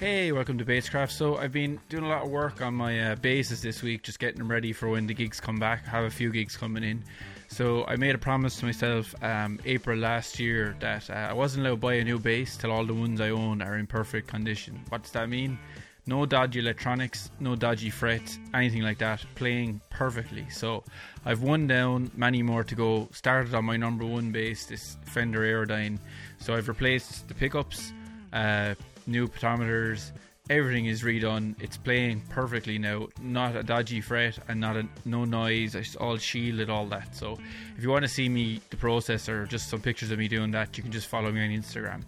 Hey, welcome to Basscraft. So I've been doing a lot of work on my uh, this week, just getting them ready for when the gigs come back. I have a few gigs coming in. So I made a promise to myself um, April last year that uh, I wasn't allowed to buy a new bass till all the ones I own are in perfect condition. What does that mean? No dodgy electronics, no dodgy frets, anything like that. Playing perfectly. So I've one down, many more to go. Started on my number one bass, this Fender Aerodyne. So I've replaced the pickups, uh, new potometers. Everything is redone. It's playing perfectly now. Not a dodgy fret and not a no noise. It's all shielded, all that. So if you want to see me the process or just some pictures of me doing that, you can just follow me on Instagram.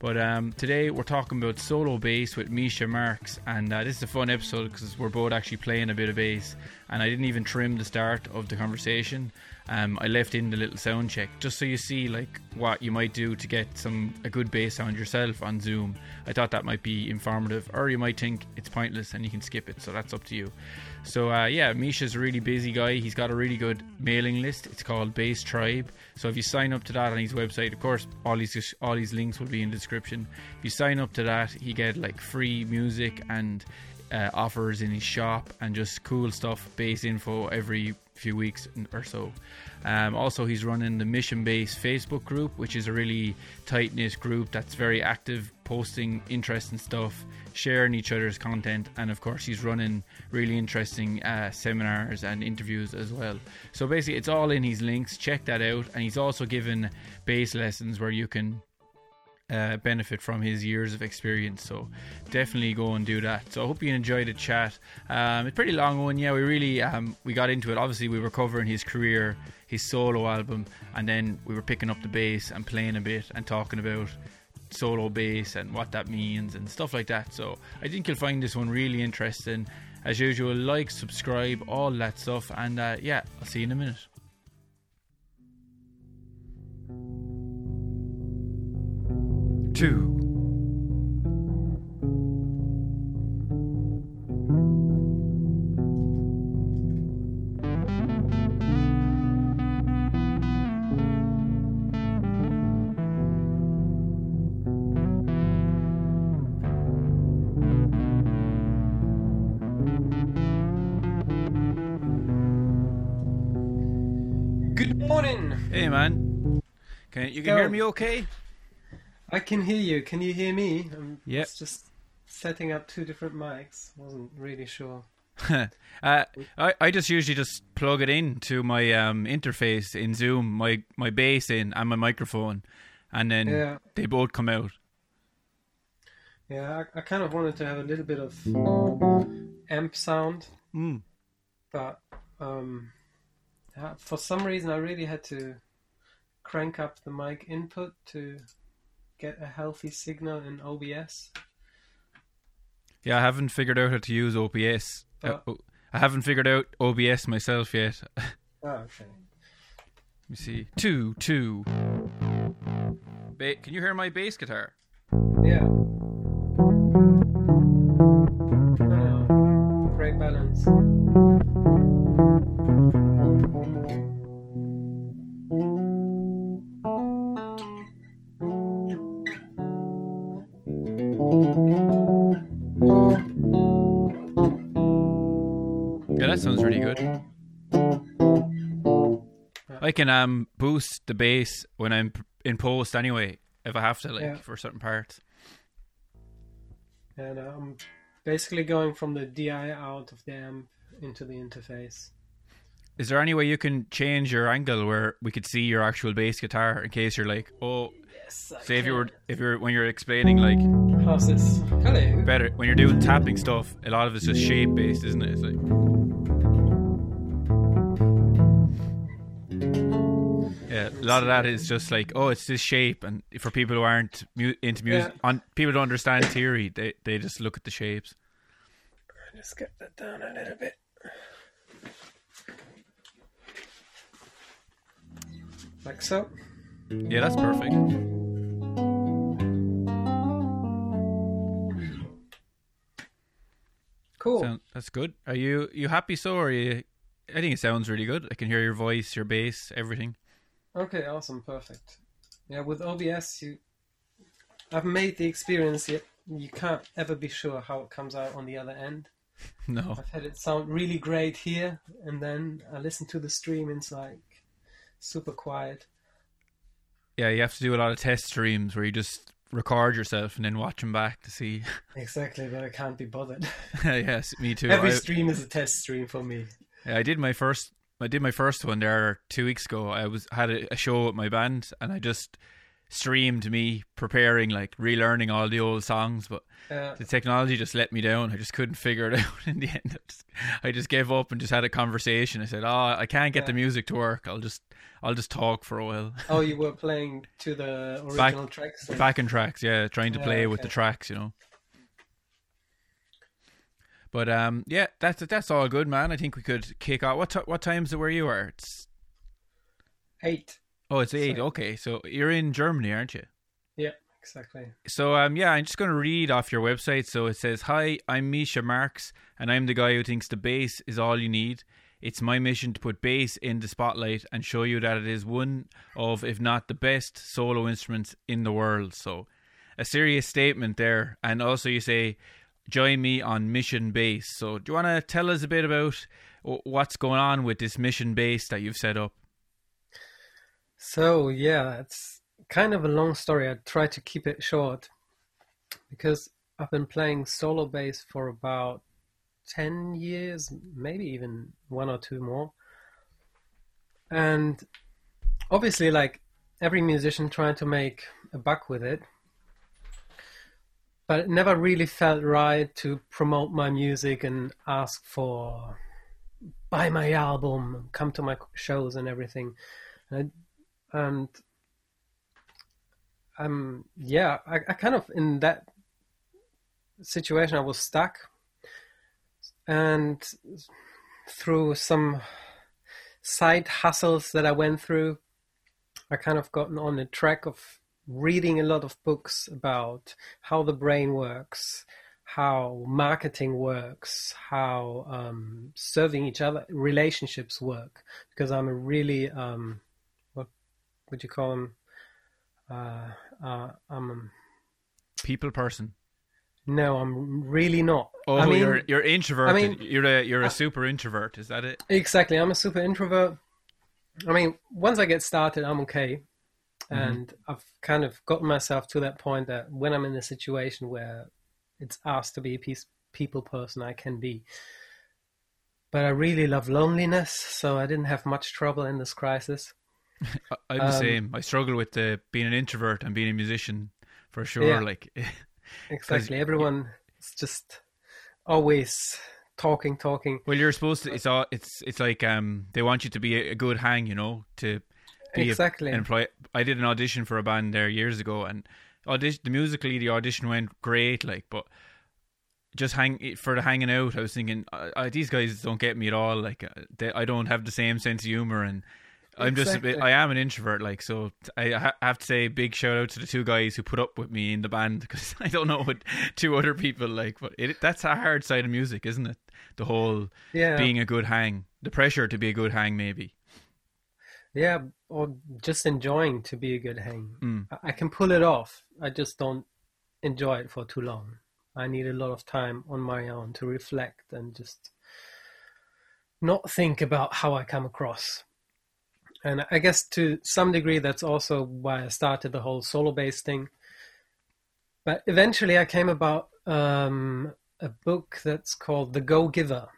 But um, today we're talking about solo bass with Misha Marks, and uh, this is a fun episode because we're both actually playing a bit of bass. And I didn't even trim the start of the conversation. Um, I left in the little sound check just so you see like what you might do to get some a good bass sound yourself on Zoom. I thought that might be informative, or you might think it's pointless and you can skip it. So that's up to you. So uh, yeah, Misha's a really busy guy. He's got a really good mailing list. It's called Bass Tribe. So if you sign up to that on his website, of course, all these all these links will be in the description. If you sign up to that, he get like free music and uh, offers in his shop and just cool stuff, bass info every few weeks or so. Um, also, he's running the Mission Bass Facebook group, which is a really tight knit group that's very active, posting interesting stuff, sharing each other's content, and of course, he's running really interesting uh, seminars and interviews as well. So basically, it's all in his links. Check that out, and he's also given bass lessons where you can uh, benefit from his years of experience. So definitely go and do that. So I hope you enjoyed the chat. Um, it's pretty long one. Yeah, we really um, we got into it. Obviously, we were covering his career, his solo album, and then we were picking up the bass and playing a bit and talking about solo bass and what that means and stuff like that. So I think you'll find this one really interesting. As usual, like, subscribe, all that stuff, and uh, yeah, I'll see you in a minute. Two. Good morning. Hey man, can you can hear me okay? I can hear you. Can you hear me? I'm Yep. just setting up two different mics. Wasn't really sure. uh, I I just usually just plug it in to my um, interface in Zoom, my my bass in and my microphone, and then Yeah. they both come out. Yeah, I, I kind of wanted to have a little bit of amp sound, Mm. but um, for some reason I really had to crank up the mic input to get a healthy signal in OBS. Yeah, I haven't figured out how to use OBS. Uh, Oh. oh, I haven't figured out OBS myself yet. Oh, okay. Let me see. Two, two. Ba- can you hear my bass guitar? Yeah. Sounds really good. I can um boost the bass when I'm in post anyway, if I have to, like Yeah. for certain parts. And I'm basically going from the DI out of the amp into the interface. Is there any way you can change your angle where we could see your actual bass guitar in case you're like, oh, Yes. say if you were if you're when you're explaining like How's this? Hello. better when you're doing tapping stuff, a lot of it's just shape based, isn't it? It's like yeah, a lot of that is just like oh, it's this shape, and for people who aren't mu- into music, Yeah. on people don't understand theory, they they just look at the shapes. I just get that down a little bit. Like so. Yeah, that's perfect. Cool. Sound, that's good. Are you you happy so? Or are you? I think it sounds really good. I can hear your voice, your bass, everything. Okay, awesome, perfect. Yeah, with OBS, you, I've made the experience yet you can't ever be sure how it comes out on the other end. No. I've had it sound really great here, and then I listen to the stream, and it's like super quiet. Yeah, you have to do a lot of test streams where you just record yourself and then watch them back to see. Exactly, but I can't be bothered. yes, me too. Every I, stream is a test stream for me. Yeah, I did my first. I did my first one there two weeks ago. I was had a, a show with my band, and I just streamed me preparing, like relearning all the old songs. But Uh, the technology just let me down. I just couldn't figure it out in the end. I just, I just gave up and just had a conversation. I said, "Oh, I can't get the music to work. I'll just, I'll just talk for a while." oh, you were playing to the Back- original tracks. then? Backing tracks, yeah, trying to Yeah, play with the tracks, you know. But um, yeah, that's that's all good, man. I think we could kick off. What t- what time's it where you are? It's Eight. oh, it's eight. Sorry. Okay, so you're in Germany, aren't you? Yeah, exactly. So um, yeah, I'm just going to read off your website. So it says, "Hi, I'm Misha Marks, and I'm the guy who thinks the bass is all you need. It's my mission to put bass in the spotlight and show you that it is one of, if not the best, solo instruments in the world." So, a serious statement there, and also you say, "Join me on Mission Bass. So, do you want to tell us a bit about what's going on with this Mission Bass that you've set up? So yeah, it's kind of a long story. I try to keep it short because I've been playing solo bass for about ten years, maybe even one or two more. And obviously, like every musician trying to make a buck with it, but it never really felt right to promote my music and ask for buy my album, come to my shows and everything. And and um yeah I, I kind of in that situation i was stuck and through some side hustles that i went through i kind of gotten on the track of reading a lot of books about how the brain works how marketing works how um, serving each other relationships work because i'm a really um, what would you call them? Uh, uh, I'm a People person. no, I'm really not. Oh, I mean, you're you're introverted. I mean- you're a you're a uh, super introvert. Is that it? exactly. I'm a super introvert. I mean, once I get started, I'm okay, and I've kind of gotten myself to that point that when I'm in a situation where it's asked to be a peace, people person, I can be. But I really love loneliness, so I didn't have much trouble in this crisis. I'm the Um, same. I struggle with the being an introvert and being a musician for sure. Yeah. Like, Exactly. Everyone is just always talking, talking. well, you're supposed to. It's all. It's it's like um they want you to be a, a good hang, you know, to be Exactly. employee. I did an audition for a band there years ago, and audition the musically the audition went great. Like, but just hang for the hanging out. I was thinking uh, uh, these guys don't get me at all. Like, uh, they, I don't have the same sense of humor and. I'm just a bit. I am an introvert, like so. I ha- have to say, big shout out to the two guys who put up with me in the band because I don't know what two other people like. But it, that's a hard side of music, isn't it? The whole Yeah. being a good hang, the pressure to be a good hang, maybe. Yeah, or just enjoying to be a good hang. Mm. I- can pull it off. I just don't enjoy it for too long. I need a lot of time on my own to reflect and just not think about how I come across. And I guess to some degree, that's also why I started the whole solo bass thing. But eventually, I came about um, a book that's called The Go Giver.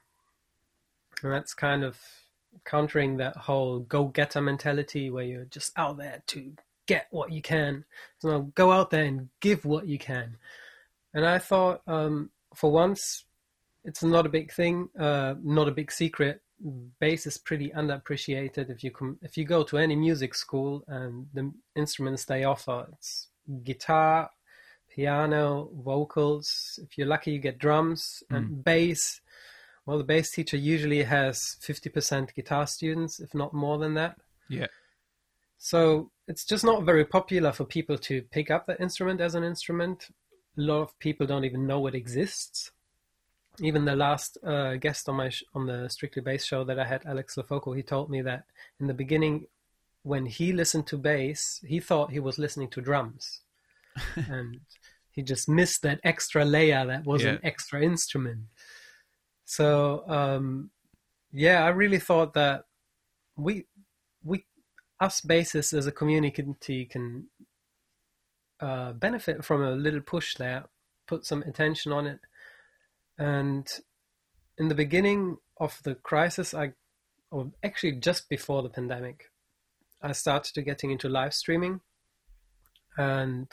And that's kind of countering that whole go getter mentality where you're just out there to get what you can. So go out there and give what you can. And I thought, um, for once, it's not a big thing, uh, not a big secret. Bass is pretty underappreciated. If you com- if you go to any music school and the instruments they offer, it's guitar, piano, vocals. If you're lucky, you get drums and bass. Well, the bass teacher usually has 50% guitar students, if not more than that. Yeah. So it's just not very popular for people to pick up that instrument as an instrument. A lot of people don't even know it exists. Even the last uh, guest on my sh- on the Strictly Bass show that I had, Alex Lofoco, he told me that in the beginning, when he listened to bass, he thought he was listening to drums, and he just missed that extra layer that was an extra instrument. So um, yeah, I really thought that we we us bassists as a community can uh, benefit from a little push there, put some attention on it, and in the beginning of the crisis, I or actually just before the pandemic, I started getting into live streaming, and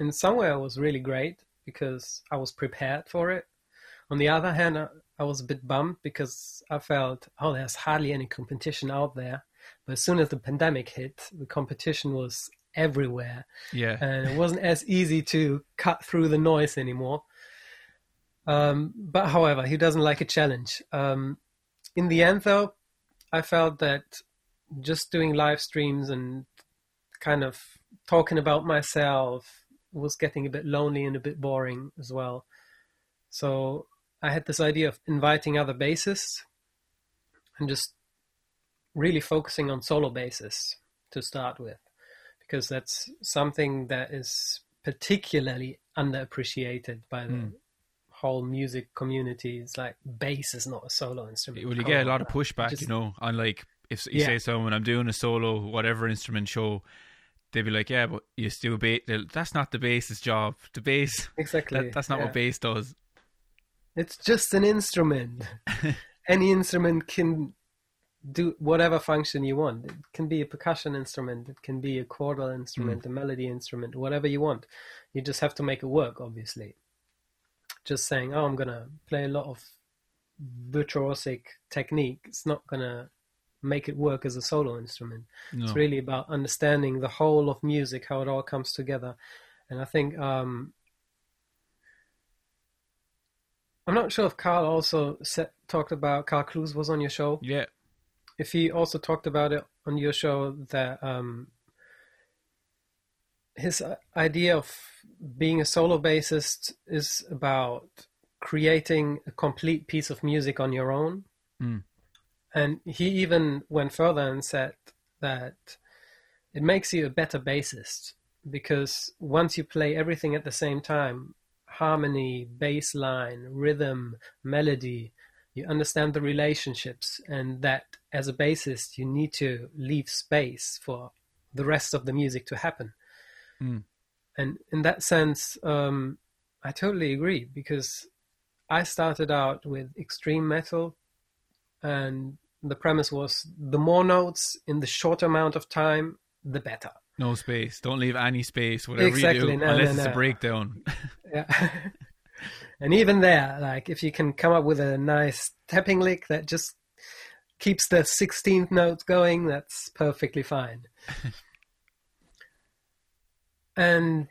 in some way it was really great because I was prepared for it. On the other hand, I, was a bit bummed because I felt, oh, there's hardly any competition out there. But as soon as the pandemic hit, the competition was everywhere, Yeah. and it wasn't as easy to cut through the noise anymore. Um, but however, he doesn't like a challenge. Um, in the end, though, I felt that just doing live streams and kind of talking about myself was getting a bit lonely and a bit boring as well. So I had this idea of inviting other bassists and just really focusing on solo bassists to start with, because that's something that is particularly underappreciated by the Mm. whole music community. It's like bass is not a solo instrument. Well, you get a lot of pushback, Just- you know, on like if you Yeah. say someone I'm doing a solo whatever instrument show, they'd be like, yeah, but you still bass. That's not the bass's job. The bass. Exactly. That, that's not yeah. what bass does. It's just an instrument. Any instrument can do whatever function you want. It can be a percussion instrument, it can be a chordal instrument, a melody instrument, whatever you want. You just have to make it work, obviously. Just saying, oh, I'm going to play a lot of virtuosic technique, it's not going to make it work as a solo instrument. No. It's really about understanding the whole of music, how it all comes together. And I think um, I'm not sure if Carl also said, talked about Carl Clues was on your show. Yeah. If he also talked about it on your show, that um, his uh, idea of being a solo bassist is about creating a complete piece of music on your own. Mm. And he even went further and said that it makes you a better bassist because once you play everything at the same time harmony, bass line, rhythm, melody you understand the relationships, and that as a bassist, you need to leave space for the rest of the music to happen. Mm. And in that sense, um, I totally agree because I started out with extreme metal, and the premise was the more notes in the short amount of time, the better. No space. Don't leave any space. Whatever Exactly, you do, no, unless no, it's a breakdown. Yeah. and even there, like if you can come up with a nice tapping lick that just keeps the 16th note going, that's perfectly fine. and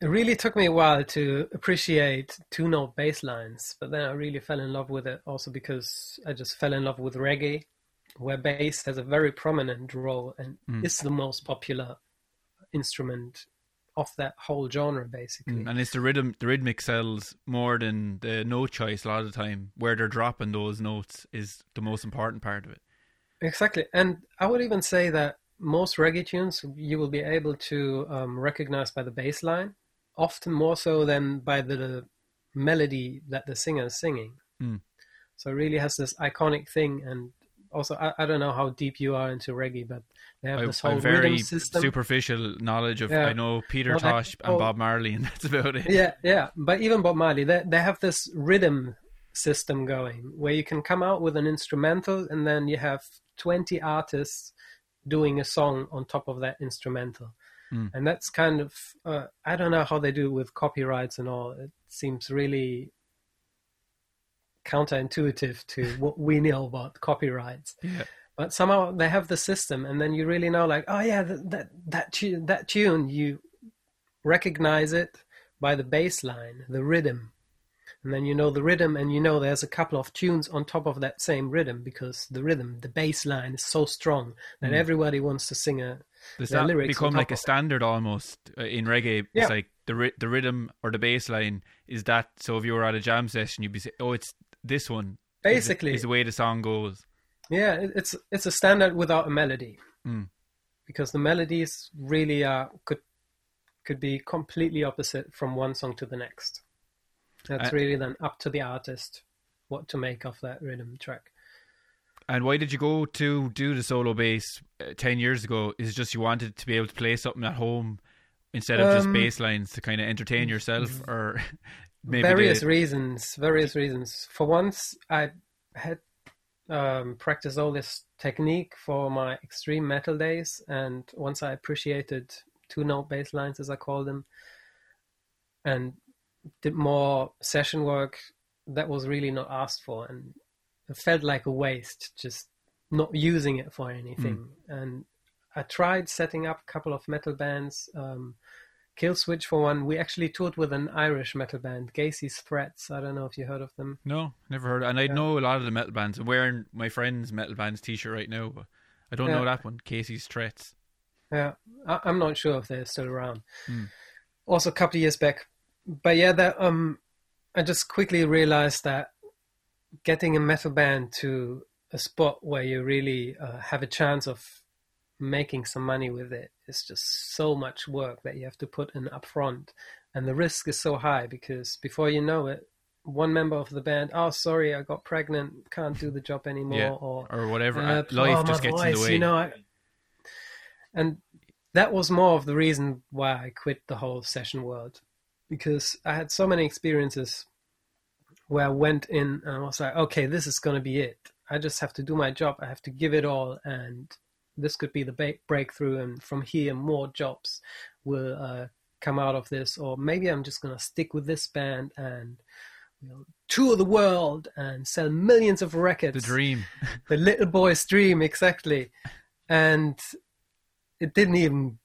it really took me a while to appreciate two note bass lines, but then I really fell in love with it also because I just fell in love with reggae, where bass has a very prominent role and Mm. is the most popular instrument of that whole genre, basically. Mm, and it's the rhythm, the rhythmic cells more than the note choice. A lot of the time, where they're dropping those notes is the most important part of it. Exactly, and I would even say that most reggae tunes you will be able to um, recognize by the bass line, often more so than by the melody that the singer is singing. Mm. So it really has this iconic thing, and also I, I don't know how deep you are into reggae, but they have I, this whole I'm very system. superficial knowledge of. Yeah. I know Peter Well, Tosh and oh. Bob Marley, and that's about it. Yeah, yeah. But even Bob Marley, they they have this rhythm system going where you can come out with an instrumental and then you have 20 artists doing a song on top of that instrumental. Mm. And that's kind of uh, I don't know how they do it with copyrights and all. It seems really counterintuitive to what we know about copyrights Yeah. but somehow they have the system and then you really know like oh yeah that that that tune, that tune you recognize it by the bass line the rhythm and then you know the rhythm and you know there's a couple of tunes on top of that same rhythm because the rhythm the bass line is so strong that Mm. everybody wants to sing a Does that lyrics become like a it. standard almost uh, in reggae? Yeah. It's like the the rhythm or the bass line is that. So if you were at a jam session, you'd be saying, "Oh, it's this one." basically is the way the song goes. Yeah, it's it's a standard without a melody, Mm. because the melodies really are could could be completely opposite from one song to the next. That's Uh, really then up to the artist what to make of that rhythm track. And why did you go to do the solo bass uh, 10 years ago? Is it just you wanted to be able to play something at home instead of just Um, bass lines to kind of entertain yourself? Or maybe various reasons various reasons. For once i had um, practiced all this technique for my extreme metal days and once i appreciated two note bass lines as i call them and did more session work that was really not asked for and it felt like a waste just not using it for anything. And i tried setting up a couple of metal bands um, Kill Switch for one. We actually toured with an Irish metal band, Gacy's Threats. I don't know if you heard of them. No, never heard. And I Yeah. know a lot of the metal bands. I'm wearing my friend's metal band's t-shirt right now, but I don't know Yeah. that one. Gacy's Threats. Yeah, I, I'm not sure if they're still around. Hmm. Also, a couple of years back, but yeah, that um, I just quickly realized that getting a metal band to a spot where you really uh, have a chance of making some money with it is just so much work that you have to put in upfront, and the risk is so high because before you know it, one member of the band, oh sorry, I got pregnant, can't do the job anymore, Yeah. or Or whatever. uh, Life oh, just gets in the way. You know, I, and that was more of the reason why I quit the whole session world because I had so many experiences where I went in and I was like, okay, this is going to be it. I just have to do my job. I have to give it all, and this could be the ba- breakthrough. And from here, more jobs will uh, come out of this, or maybe I'm just going to stick with this band and know, tour the world and sell millions of records the dream. the little boy's dream exactly and it didn't even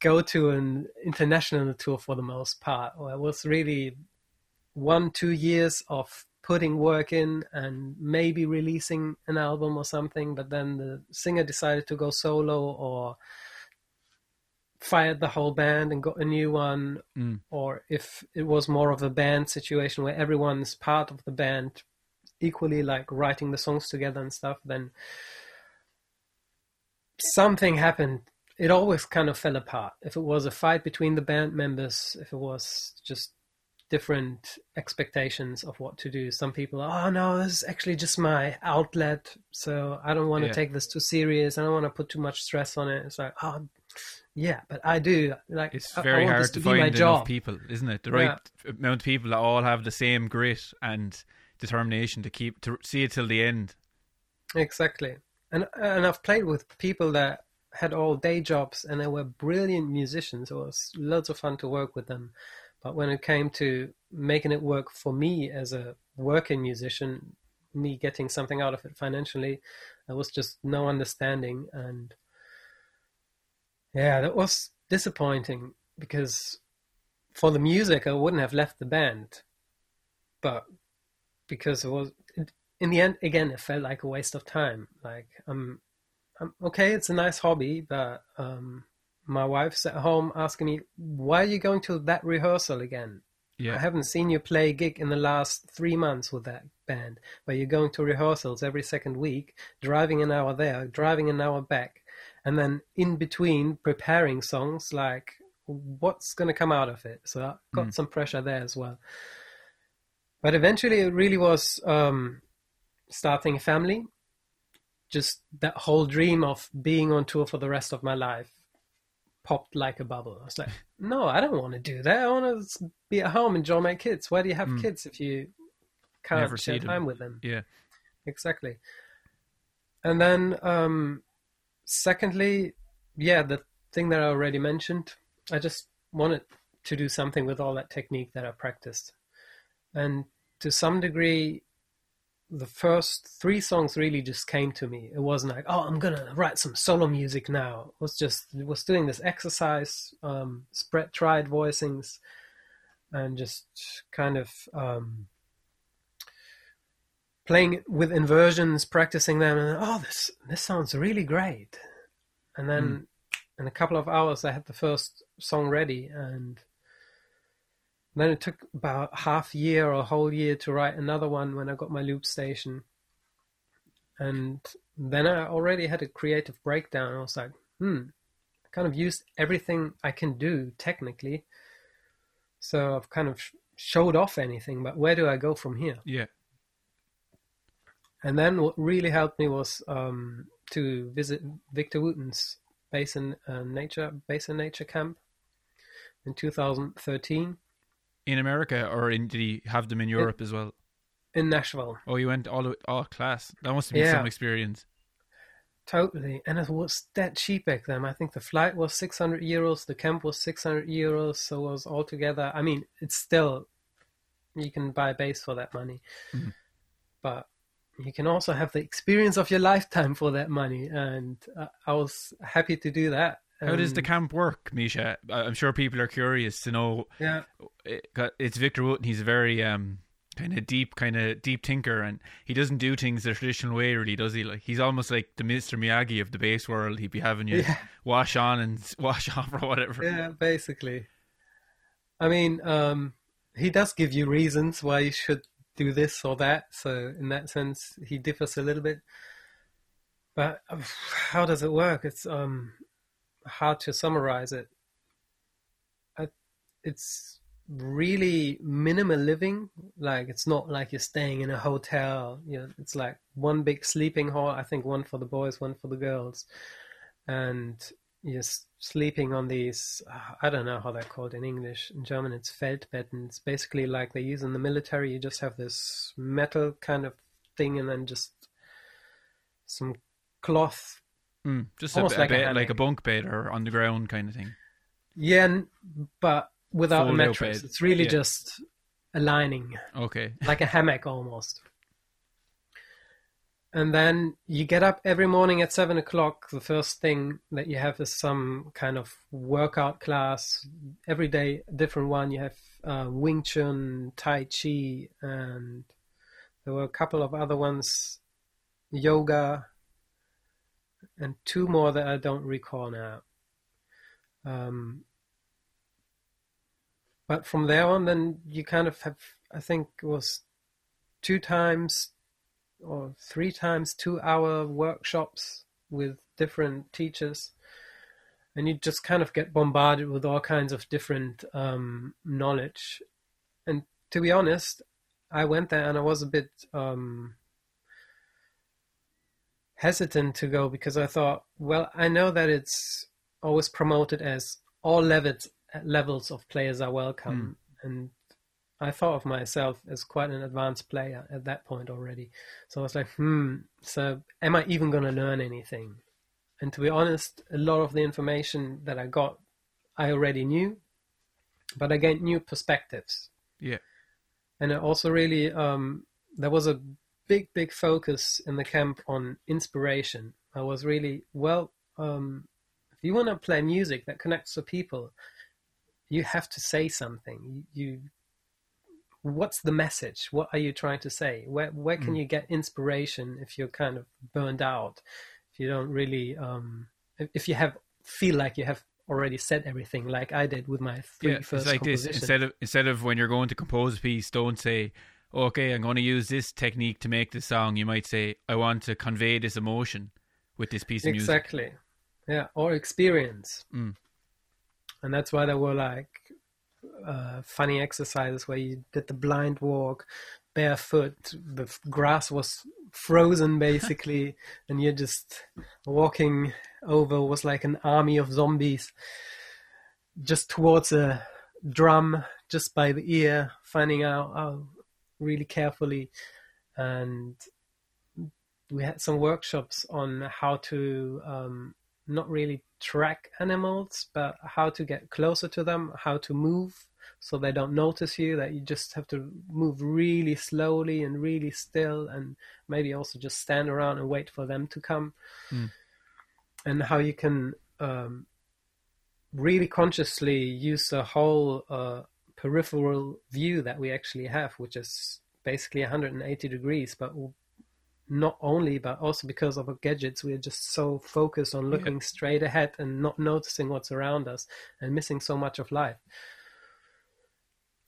go to an international tour for the most part or it was really one two years of putting work in and maybe releasing an album or something but then the singer decided to go solo or fired the whole band and got a new one. Mm. or if it was more of a band situation where everyone's part of the band equally like writing the songs together and stuff then something happened. It always kind of fell apart. If it was a fight between the band members if it was just different expectations of what to do some people oh no this is actually just my outlet so i don't want to Yeah. take this too serious i don't want to put too much stress on it it's like oh yeah but i do like It's very hard to my find enough job. people, isn't it? The Yeah. right amount of people that all have the same grit and determination to keep to see it till the end. Exactly. And and I've played with people that had all day jobs and they were brilliant musicians. It was lots of fun to work with them. But when it came to making it work for me as a working musician, me getting something out of it financially, there was just no understanding and yeah, that was disappointing because for the music I wouldn't have left the band. But because it was in the end again it felt like a waste of time like um I'm, okay it's a nice hobby but um my wife's at home asking me why are you going to that rehearsal again? I haven't seen you play a gig in the last three months with that band where you're going to rehearsals every second week driving an hour there driving an hour back and then in between preparing songs like what's going to come out of it? So i got Mm. some pressure there as well. But eventually it really was um, starting a family. Just that whole dream of being on tour for the rest of my life popped like a bubble. I was like no i don't want to do that. I want to be at home and enjoy my kids. Why do you have Mm. kids if you can't Never share time with them? Yeah. exactly. And then um secondly yeah the thing that i already mentioned i just wanted to do something with all that technique that i practiced. And to some degree the first three songs really just came to me. It wasn't like oh i'm gonna write some solo music now. It was just it was doing this exercise um spread triad voicings and just kind of um playing with inversions practicing them and oh this this sounds really great. And then in a couple of hours i had the first song ready and then it took about half year or a whole year to write another one when I got my loop station. And then I already had a creative breakdown. I was like, hmm, kind of used everything I can do technically. So I've kind of showed off anything, but where do I go from here? Yeah. And then what really helped me was um, to visit Victor Wooten's Basin uh, nature Basin nature camp in 2013 In America, or in, did he have them in Europe as well? in Nashville. Oh, you went all the oh class. That must have been Yeah. some experience. Totally, and it was that cheap back then. I think the flight was 600 euros, the camp was 600 euros, so it was altogether. I mean, it's still you can buy a bass for that money, Mhm. but you can also have the experience of your lifetime for that money, and uh, I was happy to do that. How does the camp work, Misha? I'm sure people are curious to know. yeah? It's Victor Wooten. He's a very um kind of deep, kind of deep thinker, and he doesn't do things the traditional way, really, does he? Like he's almost like the Mr. Miyagi of the bass world. He'd be having you Yeah. wash on and wash off or whatever. Yeah, basically. I mean, um, he does give you reasons why you should do this or that. So in that sense, he differs a little bit. But uh, how does it work? It's um, hard to summarize it. It's really minimal living. Like it's not like you're staying in a hotel. You know, it's like one big sleeping hall. I think one for the boys, one for the girls, and you're sleeping on these i don't know how they're called in english in german it's feldbetten it's basically like they use in the military you just have this metal kind of thing and then just some cloth Mm, just Almost a like a bed, like a bunk bed or on the ground kind of thing. yeah but without a Fold-out mattress it's really Yeah. just a lining Okay. like a hammock almost. And then you get up every morning at seven o'clock. The first thing that you have is some kind of workout class. Every day, a different one. You have uh, Wing Chun, Tai Chi, and there were a couple of other ones, yoga, and two more that I don't recall now. Um, but from there on, then you kind of have, I think it was two times or three times two hour workshops with different teachers. And you just kind of get bombarded with all kinds of different um, knowledge. And to be honest, I went there and I was a bit um, hesitant to go because I thought, well, I know that it's always promoted as all levels levels of players are welcome, and I thought of myself as quite an advanced player at that point already. So I was like, hmm, so am I even going to learn anything? And to be honest, a lot of the information that I got, I already knew, but I gained new perspectives. Yeah. And it also really, um, there was a big, big focus in the camp on inspiration. I was really, well, um, if you want to play music that connects to people, you have to say something. You, what's the message? What are you trying to say? Where where can Mm. you get inspiration if you're kind of burned out? If you don't really, um, if, if you have feel like you have already said everything, like I did with my three Yeah, first it's like this. Instead of instead of when you're going to compose a piece, don't say, "Okay, I'm going to use this technique to make this song." You might say, "I want to convey this emotion with this piece of music." exactly, yeah, or experience, Mm. and that's why there were like uh, funny exercises where you did the blind walk barefoot. The f- grass was frozen basically, and you're just walking over was like an army of zombies just towards a drum, just by the ear, finding out oh, really carefully. And we had some workshops on how to um, not really track animals, but how to get closer to them, how to move so they don't notice you, that you just have to move really slowly and really still, and maybe also just stand around and wait for them to come. Mm. And how you can um, really consciously use the whole uh, peripheral view that we actually have, which is basically 180 degrees, but not only, but also because of our gadgets, we're just so focused on looking straight ahead and not noticing what's around us and missing so much of life.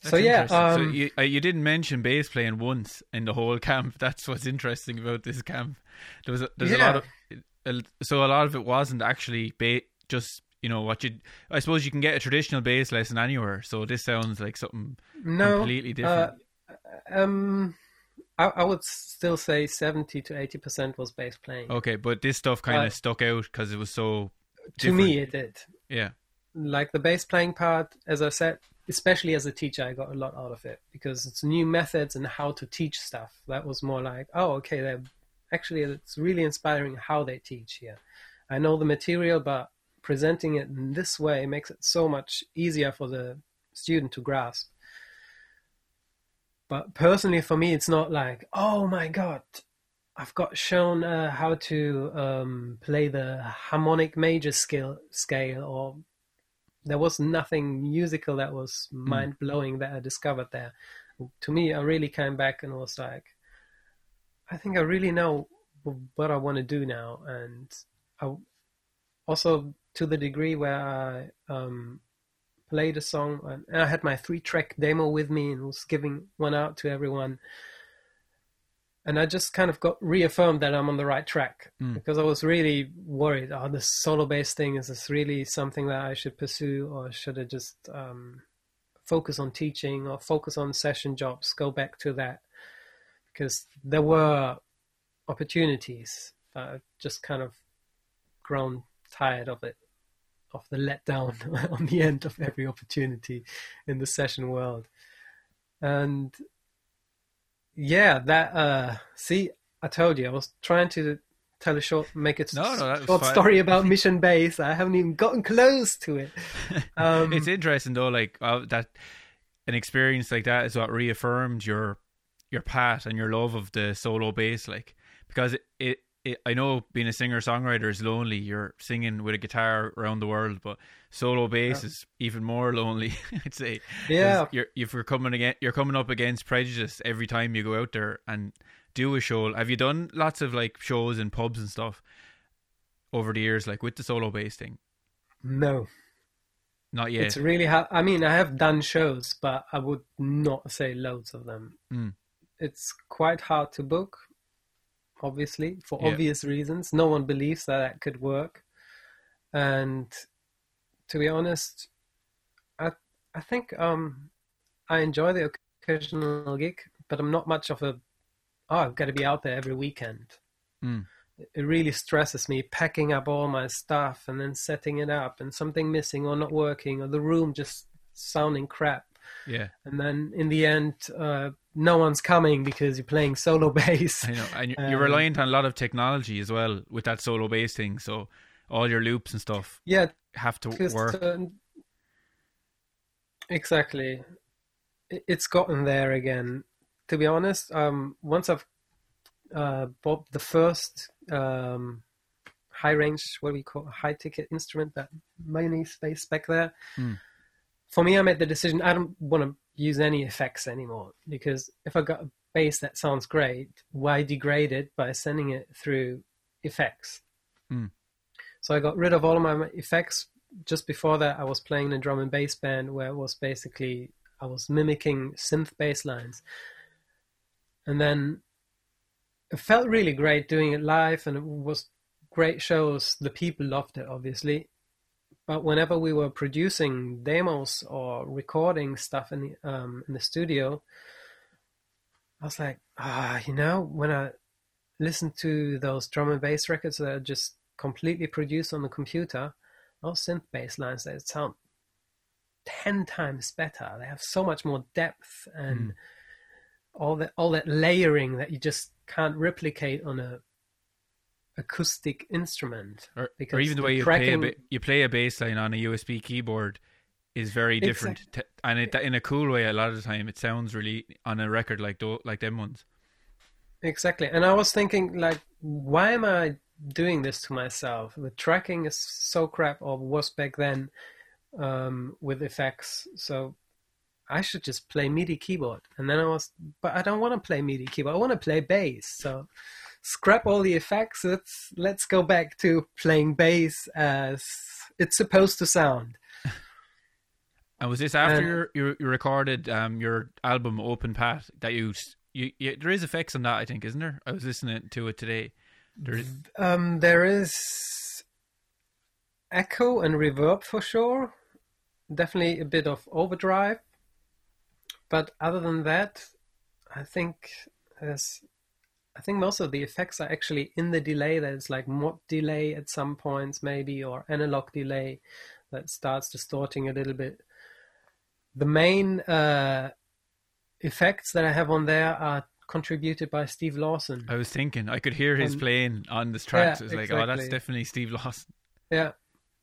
That's so yeah, um, so you uh, you didn't mention bass playing once in the whole camp. That's what's interesting about this camp. There was a, there's a lot of a- so a lot of it wasn't actually ba- just you know what you. I suppose you can get a traditional bass lesson anywhere. So this sounds like something no, completely different. Uh, um, I, I would still say seventy to eighty percent was bass playing. okay, but this stuff kind of Uh, stuck out because it was so. to me, it did. Yeah. like the bass playing part, as I said, especially as a teacher, I got a lot out of it because it's new methods and how to teach stuff. That was more like, oh, okay, they're actually it's really inspiring how they teach here. I know the material, but presenting it in this way makes it so much easier for the student to grasp. But personally, for me, it's not like, oh my god, I've got shown uh, how to um, play the harmonic major scale scale or there was nothing musical that was mind blowing that I discovered there. To me, I really came back and was like, I think I really know what I want to do now, and I also to the degree where I um, played a song and and I had my three track demo with me and was giving one out to everyone. And I just kind of got reaffirmed that I'm on the right track Mm. because I was really worried. Oh, this solo bass thing is this really something that I should pursue, or should I just um, focus on teaching or focus on session jobs? Go back to that because there were opportunities. But I've just kind of grown tired of it, of the letdown on the end of every opportunity in the session world, and yeah, that uh see, I told you I was trying to tell a short make it No, no, short fine. story about mission bass. I haven't even gotten close to it. Um it's interesting though, like uh, that an experience like that is what reaffirmed your your path and your love of the solo bass, like because it. it it, I know being a singer songwriter is lonely. You're singing with a guitar around the world, but solo bass Yeah. is even more lonely. I'd say. Yeah. you're if you're coming again, you're coming up against prejudice every time you go out there and do a show. Have you done lots of like shows in pubs and stuff over the years, like with the solo bass thing? no. Not yet. It's really hard. I mean, I have done shows, but I would not say loads of them. Mm. It's quite hard to book, obviously, for Yeah. obvious reasons. No one believes that that could work. And to be honest, I I think um, I enjoy the occasional gig, but I'm not much of a oh, I've got to be out there every weekend. Mm. It really stresses me packing up all my stuff and then setting it up and something missing or not working or the room just sounding crap. yeah. And then in the end, uh, no one's coming because you're playing solo bass. I know, and you're, you're Um, reliant on a lot of technology as well with that solo bass thing. So all your loops and stuff Yeah, have to work. uh, exactly, it's gotten there again. To be honest, um, once I've uh, bought the first um, high range, what we call high ticket instrument, that money space back there. Hmm. For me, I made the decision I don't want to use any effects anymore because if I got a bass that sounds great, why degrade it by sending it through effects? Hmm. So I got rid of all of my effects. Just before that, I was playing in a drum and bass band where it was basically I was mimicking synth bass lines, and then it felt really great doing it live, and it was great shows. The people loved it, obviously. But whenever we were producing demos or recording stuff in the um, in the studio, I was like, ah, you know, when I listen to those drum and bass records that are just completely produced on the computer, those synth bass lines that sound ten times better. They have so much more depth and Mm. all that all that layering that you just can't replicate on a acoustic instrument. Or, or even the the way you play a you play a bass line on a USB keyboard is very different, t- and it, in a cool way. A lot of the time, it sounds really on a record like tho- like them ones. Exactly. And I was thinking, like, why am I doing this to myself? The tracking is so crap, or was back then um, with effects. So I should just play MIDI keyboard. And then I was, but I don't want to play MIDI keyboard. I want to play bass. So scrap all the effects. Let's let's go back to playing bass as it's supposed to sound. And was this after you you recorded um your album Open Path that you, you you there is effects on that I think isn't there? I was listening to it today. There is Um, there is echo and reverb for sure. Definitely a bit of overdrive. But other than that, I think there's I think most of the effects are actually in the delay. There's like mod delay at some points, maybe, or analog delay that starts distorting a little bit. The main uh, effects that I have on there are contributed by Steve Lawson. I was thinking I could hear his playing on this track. Yeah, so it was like, exactly. oh, that's definitely Steve Lawson. Yeah,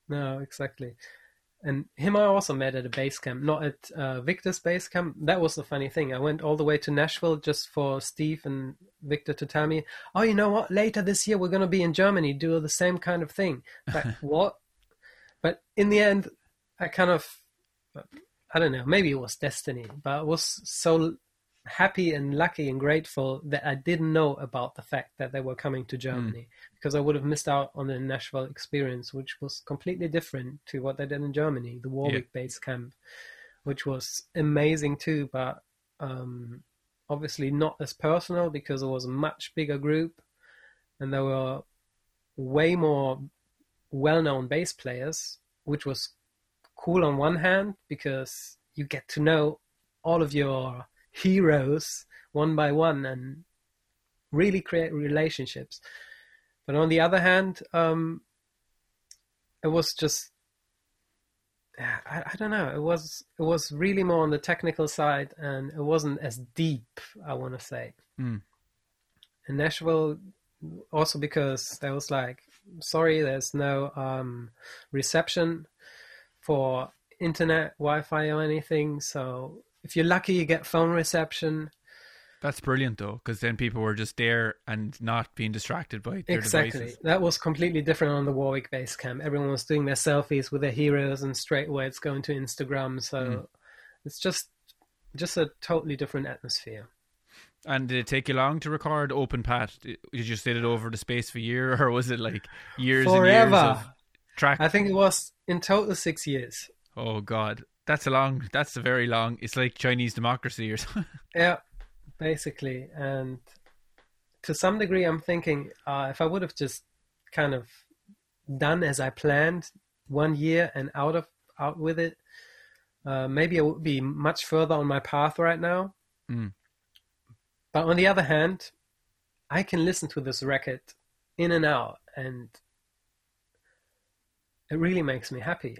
no, exactly. And him I also met at a bass camp, not at uh, Victor's bass camp. That was the funny thing. I went all the way to Nashville just for Steve and Victor to tell me, oh, you know what? Later this year we're going to be in Germany, do the same kind of thing. Like, what? But in the end, I kind of, I don't know, maybe it was destiny, but I was so happy and lucky and grateful that I didn't know about the fact that they were coming to Germany because I would have missed out on the Nashville experience, which was completely different to what they did in Germany, the Warwick bass camp, which was amazing too, but um, obviously not as personal because it was a much bigger group and there were way more well known bass players, which was cool on one hand because you get to know all of your heroes one by one and really create relationships. But on the other hand, um, it was just I, I don't know. It was it was really more on the technical side, and it wasn't as deep. I want to say. Mm. In Nashville, also because there was like, sorry, there's no um, reception for internet, Wi-Fi, or anything. So if you're lucky, you get phone reception. That's brilliant though, because then people were just there and not being distracted by their Exactly. devices. That was completely different on the Warwick bass camp. Everyone was doing their selfies with their heroes, and straight away it's going to Instagram. So Mm. it's just just a totally different atmosphere. And did it take you long to record Open Pat? Did you just did it over the space of a year, or was it like years and years Forever. of track? I think it was in total six years. Oh God, that's a long. That's a very long. It's like Chinese democracy or something. Yeah, basically. And to some degree, I'm thinking uh, if I would have just kind of done as I planned one year and out of out with it, uh, maybe I would be much further on my path right now. Mm. But on the other hand, I can listen to this record in and out, and it really makes me happy.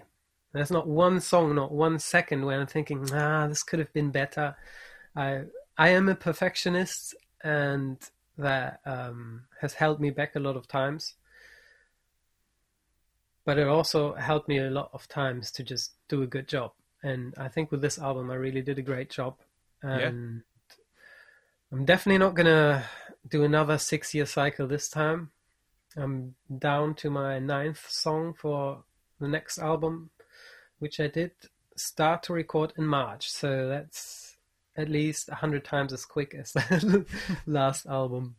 There's not one song, not one second where I'm thinking, ah, this could have been better. I I am a perfectionist, and that um, has held me back a lot of times. But it also helped me a lot of times to just do a good job. And I think with this album, I really did a great job. And I'm definitely not gonna do another six-year cycle this time. I'm down to my ninth song for the next album, which I did start to record in March. So that's at least a hundred times as quick as the last album.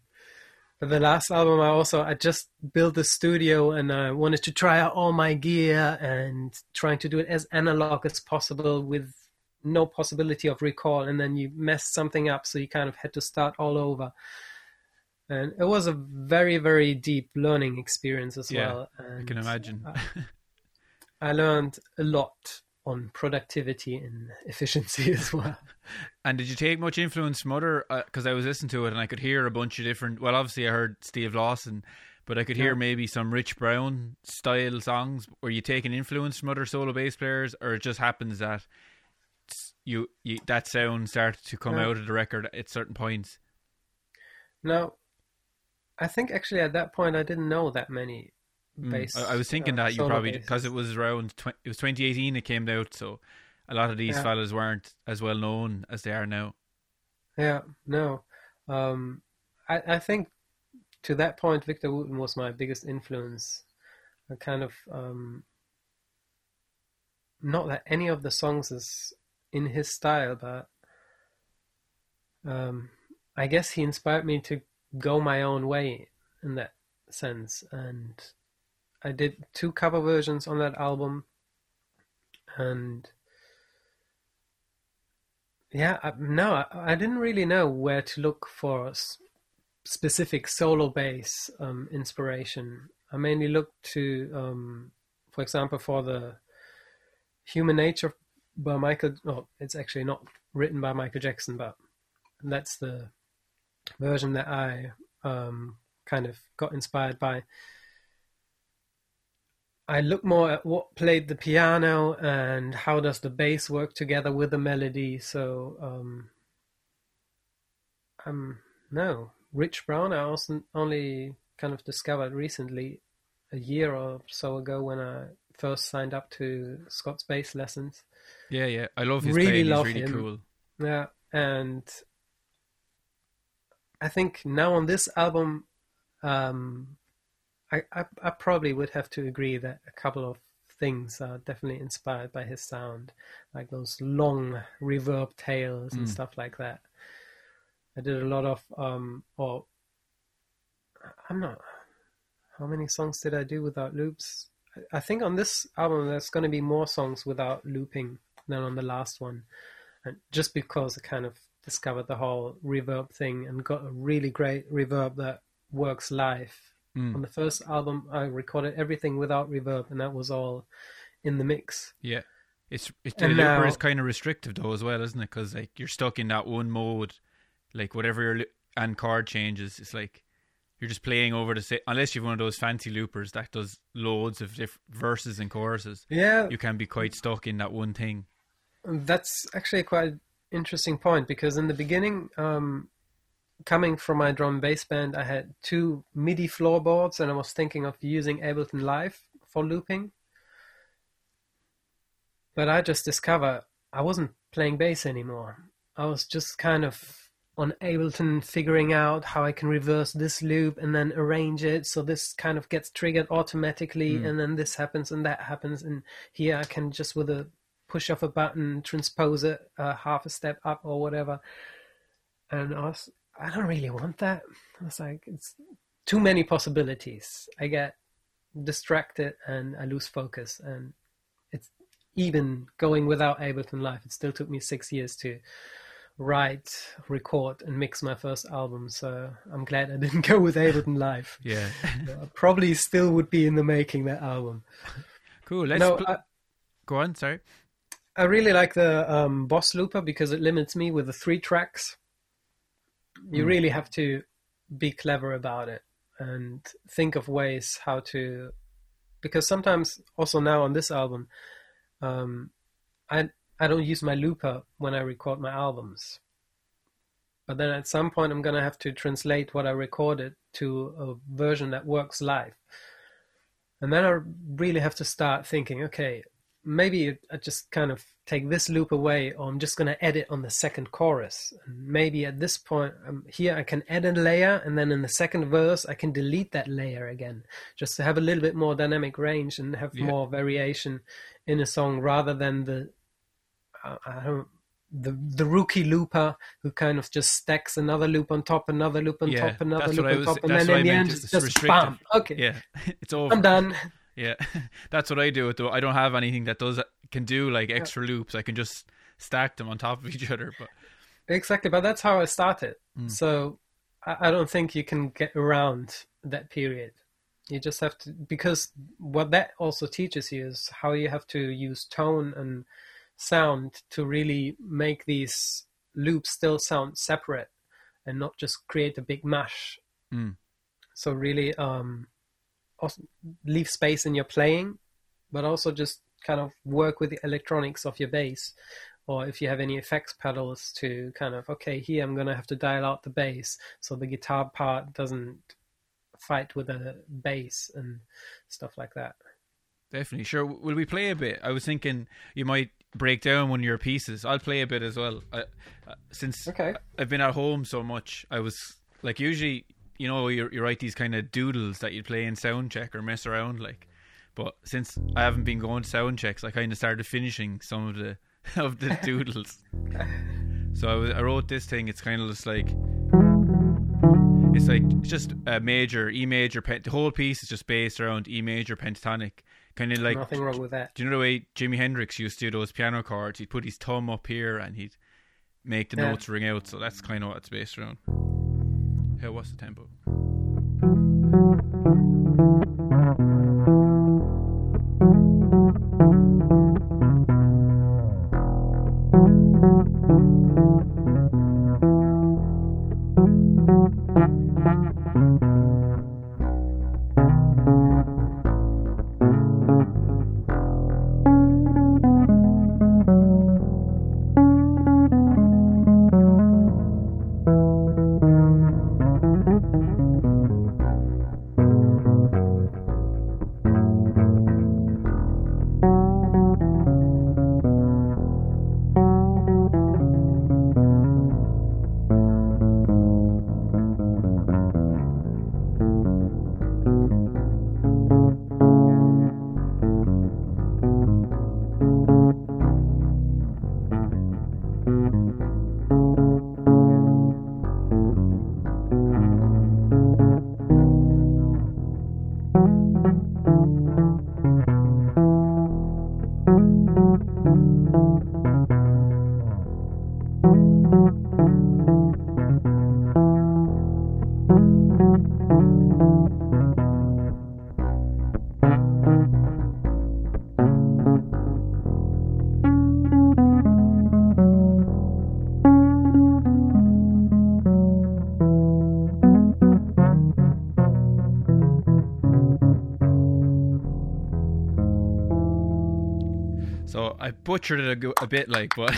For the last album, I also I just built the studio and I wanted to try out all my gear and trying to do it as analog as possible with no possibility of recall. And then you mess something up, so you kind of had to start all over. And it was a very very deep learning experience as Yeah, well. I And can imagine. I learned a lot on productivity and efficiency as well. And did you take much influence from other? Uh, because I was listening to it and I could hear a bunch of different. Well, obviously I heard Steve Lawson, but I could hear Yeah. maybe some Rich Brown style songs. Were you taking influence from other solo bass players, or it just happens that you, you that sound started to come Yeah. out of the record at certain points? Now, I think actually at that point I didn't know that many Mm. I, I was thinking uh, that you probably because it was around tw- it was 2018 it came out, so a lot of these Yeah. fellas weren't as well known as they are now. Yeah, no. Um, I, I think to that point, Victor Wooten was my biggest influence. I kind of, um, not that any of the songs is in his style, but um, I guess he inspired me to go my own way in that sense. And I did two cover versions on that album. And yeah, I, no, I, I didn't really know where to look for s- specific solo bass um, inspiration. I mainly looked to um, for example, for the Human Nature by Michael. No, it's actually not written by Michael Jackson, but that's the version that I um, kind of got inspired by. I look more at what played the piano and how does the bass work together with the melody. So, um, um no, Rich Brown. I also only kind of discovered recently, a year or so ago, when I first signed up to Scott's bass lessons. Yeah, yeah, I love his Really playing. He's love really him. cool. Yeah, and I think now on this album, um, I, I I probably would have to agree that a couple of things are definitely inspired by his sound, like those long reverb tails and Mm. stuff like that. I did a lot of um, or I'm not. How many songs did I do without loops? I- I think on this album there's going to be more songs without looping than on the last one and just because I kind of discovered the whole reverb thing and got a really great reverb that works live. Mm. On the first album, I recorded everything without reverb, and that was all in the mix. Yeah, it's it's the looper is kind of restrictive though as well, isn't it? Because like you're stuck in that one mode, like whatever your and chord changes, it's like you're just playing over the sa- unless you've one of those fancy loopers that does loads of diff- verses and choruses. Yeah, You can be quite stuck in that one thing. that's actually quite interesting point because in the beginning, um, coming from my drum and bass band, I had two MIDI floorboards, and I was thinking of using Ableton Live for looping. But I just discovered I wasn't playing bass anymore. I was just kind of on Ableton figuring out how I can reverse this loop and then arrange it so this kind of gets triggered automatically Mm. and then this happens and that happens and here I can just with a push of a button transpose it uh, half a step up or whatever. And I was I don't really want that. I was like it's too many possibilities. I get distracted and I lose focus and it's even going without Ableton Live. It still took me six years to write, record, and mix my first album. So I'm glad I didn't go with Ableton Live. Yeah, I probably still would be in the making that album. cool. Let's no, pl- I, go on. Sorry. I really like the um, Boss Looper because it limits me with the three tracks. You Mm. really have to be clever about it and think of ways how to. Because sometimes, also now on this album, um, I I don't use my looper when I record my albums. But then at some point, I'm gonna have to translate what I recorded to a version that works live. And then I really have to start thinking, okay, maybe I just kind of take this loop away, or I'm just going to edit on the second chorus. And maybe at this point, um, here I can add a layer, and then in the second verse, I can delete that layer again, just to have a little bit more dynamic range and have Yeah. more variation in a song rather than the. Uh, I don't. The the rookie looper who kind of just stacks another loop on top, another loop on Yeah, top, another loop on was- top, and then in the end just restrictive. bam. Okay, Yeah, it's all. I'm done. Yeah, that's what I do. It though. I don't have anything that does can do like extra loops. I can just stack them on top of each other. But Exactly, but that's how I started. Mm. So I, I don't think you can get around that period. You just have to, because what that also teaches you is how you have to use tone and sound to really make these loops still sound separate and not just create a big mash. Mm. So really, um, also leave space in your playing, but also just kind of work with the electronics of your bass or if you have any effects pedals to kind of okay here i'm going to have to dial out the bass so the guitar part doesn't fight with the bass and stuff like that definitely, sure. Will we play a bit? I was thinking you might break down one of your pieces. I'll play a bit as well. I, uh, since okay I've been at home so much, I was like usually, you know, you you write these kind of doodles that you play in sound check or mess around like. But since I haven't been going to sound checks, I kind of started finishing some of the of the doodles. so I, was, I wrote this thing. It's kind of just like it's like just a major E major. The whole piece is just based around E major pentatonic, kind of like nothing wrong with that do you know the way Jimi Hendrix used to do those piano chords? He'd put his thumb up here and he'd make the Yeah. notes ring out. So that's kind of what it's based around. Hey, what's the tempo? I butchered it a, a bit, like, but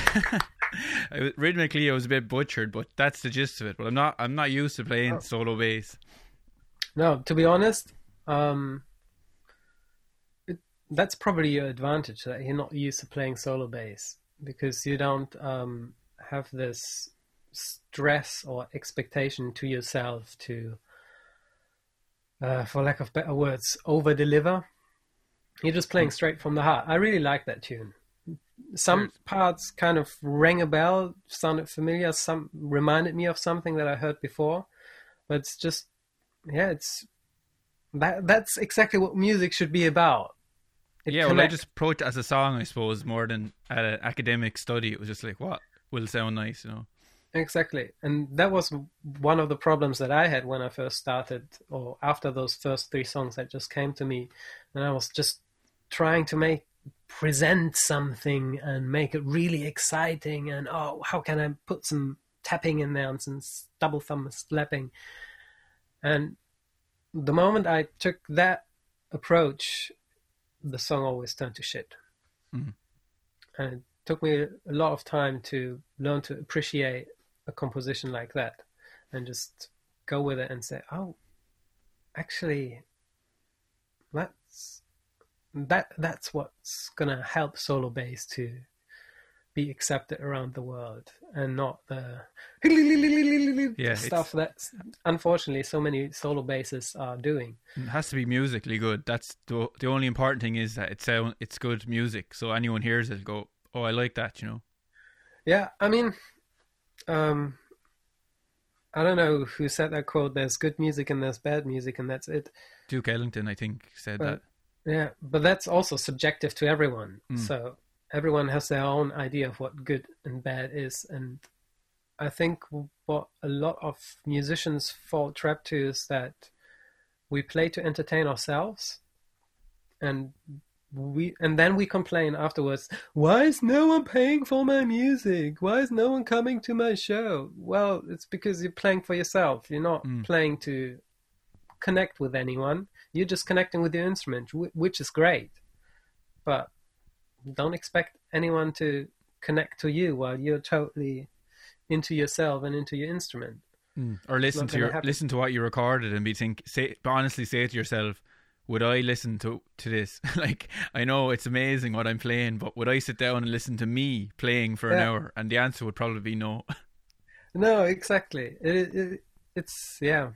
I- rhythmically it was a bit butchered. But that's the gist of it. But I'm not I'm not used to playing Oh. solo bass. No, to be honest, um, it, that's probably your advantage that you're not used to playing solo bass because you don't um, have this stress or expectation to yourself to, uh, for lack of better words, over deliver. You're just playing straight from the heart. I really like that tune. Some parts kind of rang a bell, sounded familiar, some reminded me of something that I heard before, but it's just yeah, it's that that's exactly what music should be about. It yeah, well, I just approached it as a song, I suppose, more than at an academic study. It was just like, what will sound nice, you know? exactly, and that was one of the problems that I had when I first started, or after those first three songs that just came to me, and I was just trying to make present something and make it really exciting, and oh, how can I put some tapping in there and some double thumb slapping, and the moment I took that approach, the song always turned to shit. Mhm. And it took me a lot of time to learn to appreciate a composition like that and just go with it and say, oh, actually, that's that that's what's gonna help solo bass to be accepted around the world and not the Yeah, stuff that unfortunately so many solo basses are doing. It has to be musically good. That's the the only important thing is that it sound it's good music. So anyone hears it, go, oh, I like that, you know. Yeah, I mean, um, I don't know who said that quote. There's good music and there's bad music, and that's it. Duke Ellington, I think, said But- that. Yeah, but that's also subjective to everyone. Mm. So everyone has their own idea of what good and bad is, and I think what a lot of musicians fall trap to is that we play to entertain ourselves, and we and then we complain afterwards. Why is no one paying for my music? Why is no one coming to my show? Well, it's because you're playing for yourself. You're not Mm. playing to connect with anyone. You're just connecting with your instrument, which is great. But don't expect anyone to connect to you while you're totally into yourself and into your instrument. Mm. Or listen to your happen. listen to what you recorded and be think say honestly say to yourself, would I listen to to this? like I know it's amazing what I'm playing, but would I sit down and listen to me playing for an hour? And the answer would probably be no. No, exactly. It, it, it's yeah.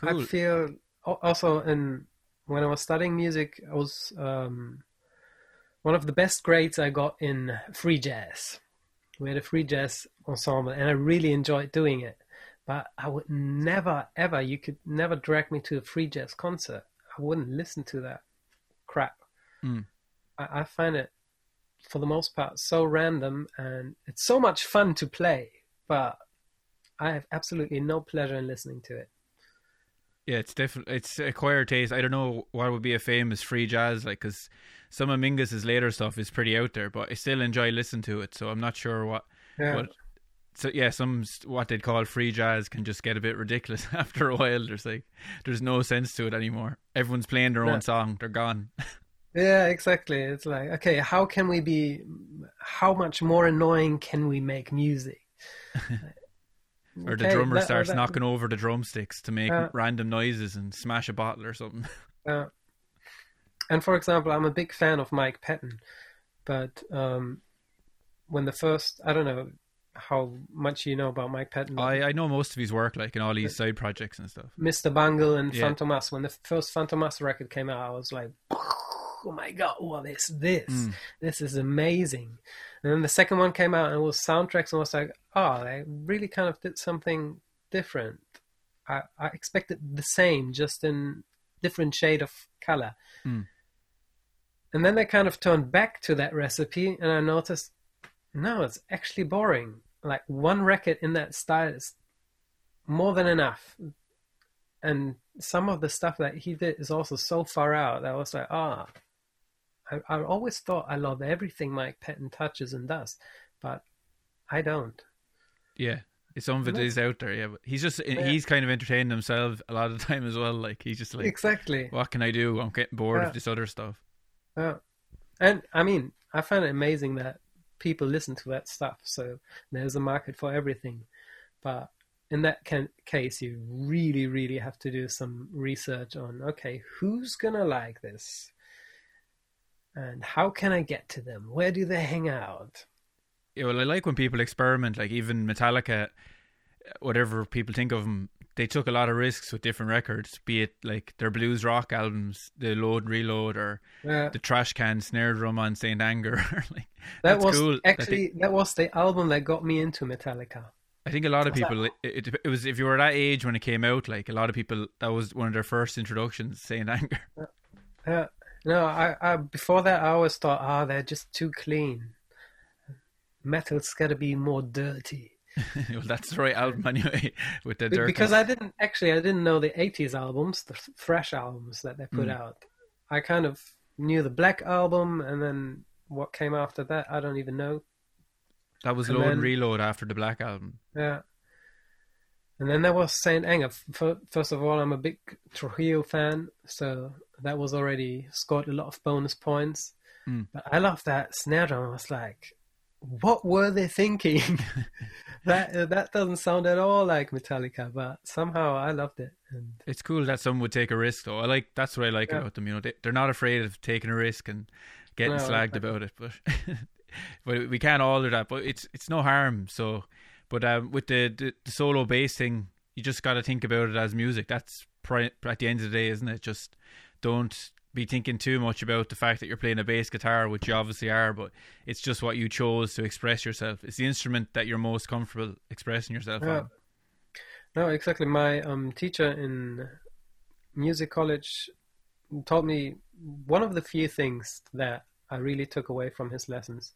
Cool. I feel also in when I was studying music, I was um, one of the best grades I got in free jazz. We had a free jazz ensemble, and I really enjoyed doing it. But I would never, ever, you could never drag me to a free jazz concert. I wouldn't listen to that crap. Mm. I, I find it, for the most part, so random, and it's so much fun to play, but I have absolutely no pleasure in listening to it. Yeah, it's definitely it's acquired taste. I don't know what would be a famous free jazz like because some of Mingus's later stuff is pretty out there, but I still enjoy listening to it. So I'm not sure what. Yeah. what so yeah, some what they'd call free jazz can just get a bit ridiculous after a while. There's like there's no sense to it anymore. Everyone's playing their Yeah. own song. They're gone. Yeah, exactly. It's like, okay, how can we be, how much more annoying can we make music? or the Okay, drummer that- starts that- knocking over the drumsticks to make Uh, random noises and smash a bottle or something. Uh, and for example, I'm a big fan of Mike Patton, but um, when the first, I don't know how much you know about Mike Patton. I I know most of his work, like in all these side projects and stuff. Mr. Bungle and Yeah. Fantomas, when the first Fantomas record came out, I was like, oh my god, what is this? Mm. This is amazing. And then the second one came out and it was soundtracks, and I was like, oh, they really kind of did something different. I, I expected the same, just in different shade of color. Mm. And then they kind of turned back to that recipe, and I noticed, no, it's actually boring. Like one record in that style is more than enough. And some of the stuff that he did is also so far out that I was like, ah, I, I always thought I love everything Mike Patton touches and does, but I don't. Yeah, some of it And is out there. Yeah, but he's just Yeah. he's kind of entertaining himself a lot of the time as well. Like he's just like, exactly. what can I do? I'm getting bored Yeah. of this other stuff. Yeah. and I mean, I find it amazing that people listen to that stuff. So there's a market for everything, but in that can, case, you really, really have to do some research on okay, who's gonna like this, and how can I get to them? Where do they hang out? Yeah, well, I like when people experiment. Like even Metallica, uh, whatever people think of them, they took a lot of risks with different records. Be it like their blues rock albums, the Load and Reload, or Yeah. the Trash Can snare drum on Saint Anger. like, That was cool. Actually think- that was the album that got me into Metallica. I think a lot of that? people. It, it, it was if you were that age when it came out. Like a lot of people, that was one of their first introductions. Saint Anger. Yeah. No, I, I before that I always thought, ah, they're just too clean. Metal's got to be more dirty. well, that's the right album anyway. With the dirt. because I didn't actually I didn't know the '80s albums, the fresh albums that they put Mm. out. I kind of knew the Black album, and then what came after that, I don't even know. that was and Load and Reload after the Black album. Yeah. And then there was Saint Anger. First of all, I'm a big Trujillo fan, so that was already scored a lot of bonus points. Mm. But I love that snare drum. I was like, what were they thinking? that uh, that doesn't sound at all like Metallica, but somehow I loved it. And It's cool that someone would take a risk, though. I like that's what I like Yeah. about them. You know, they, they're not afraid of taking a risk and getting No, slagged about it. But but we can't alter that. But it's it's no harm. So, but um, with the, the the solo bass thing, you just got to think about it as music. That's pri- at the end of the day, isn't it? Just don't be thinking too much about the fact that you're playing a bass guitar, which you obviously are. But it's just what you chose to express yourself. It's the instrument that you're most comfortable expressing yourself Yeah. on. no, exactly. My um, teacher in music college taught me one of the few things that I really took away from his lessons,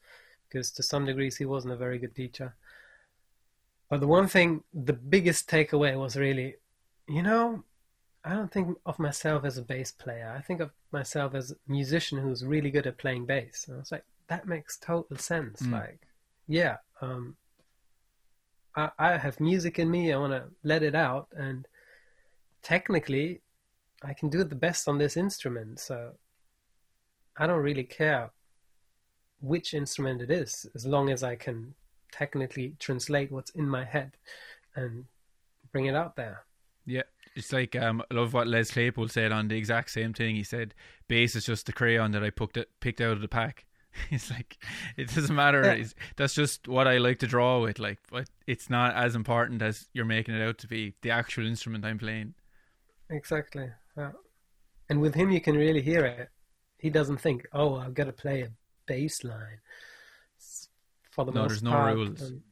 because to some degrees he wasn't a very good teacher. But the one thing, the biggest takeaway was really, you know, I don't think of myself as a bass player. I think of myself as a musician who's really good at playing bass. And I was like, that makes total sense. Mm. Like, yeah, um, I, I have music in me. I want to let it out, and technically, I can do the best on this instrument. So I don't really care which instrument it is, as long as I can technically translate what's in my head and bring it out there. Yeah, it's like um, I love what Les Claypool said on the exact same thing. He said, "Bass is just the crayon that I picked it, picked out of the pack." It's like it doesn't matter. It's, that's just what I like to draw with. Like, but it's not as important as you're making it out to be. The actual instrument I'm playing. Exactly. Yeah. And with him, you can really hear it. He doesn't think, "Oh, I've got to play a bass line." For the No, most there's no part, rules. um,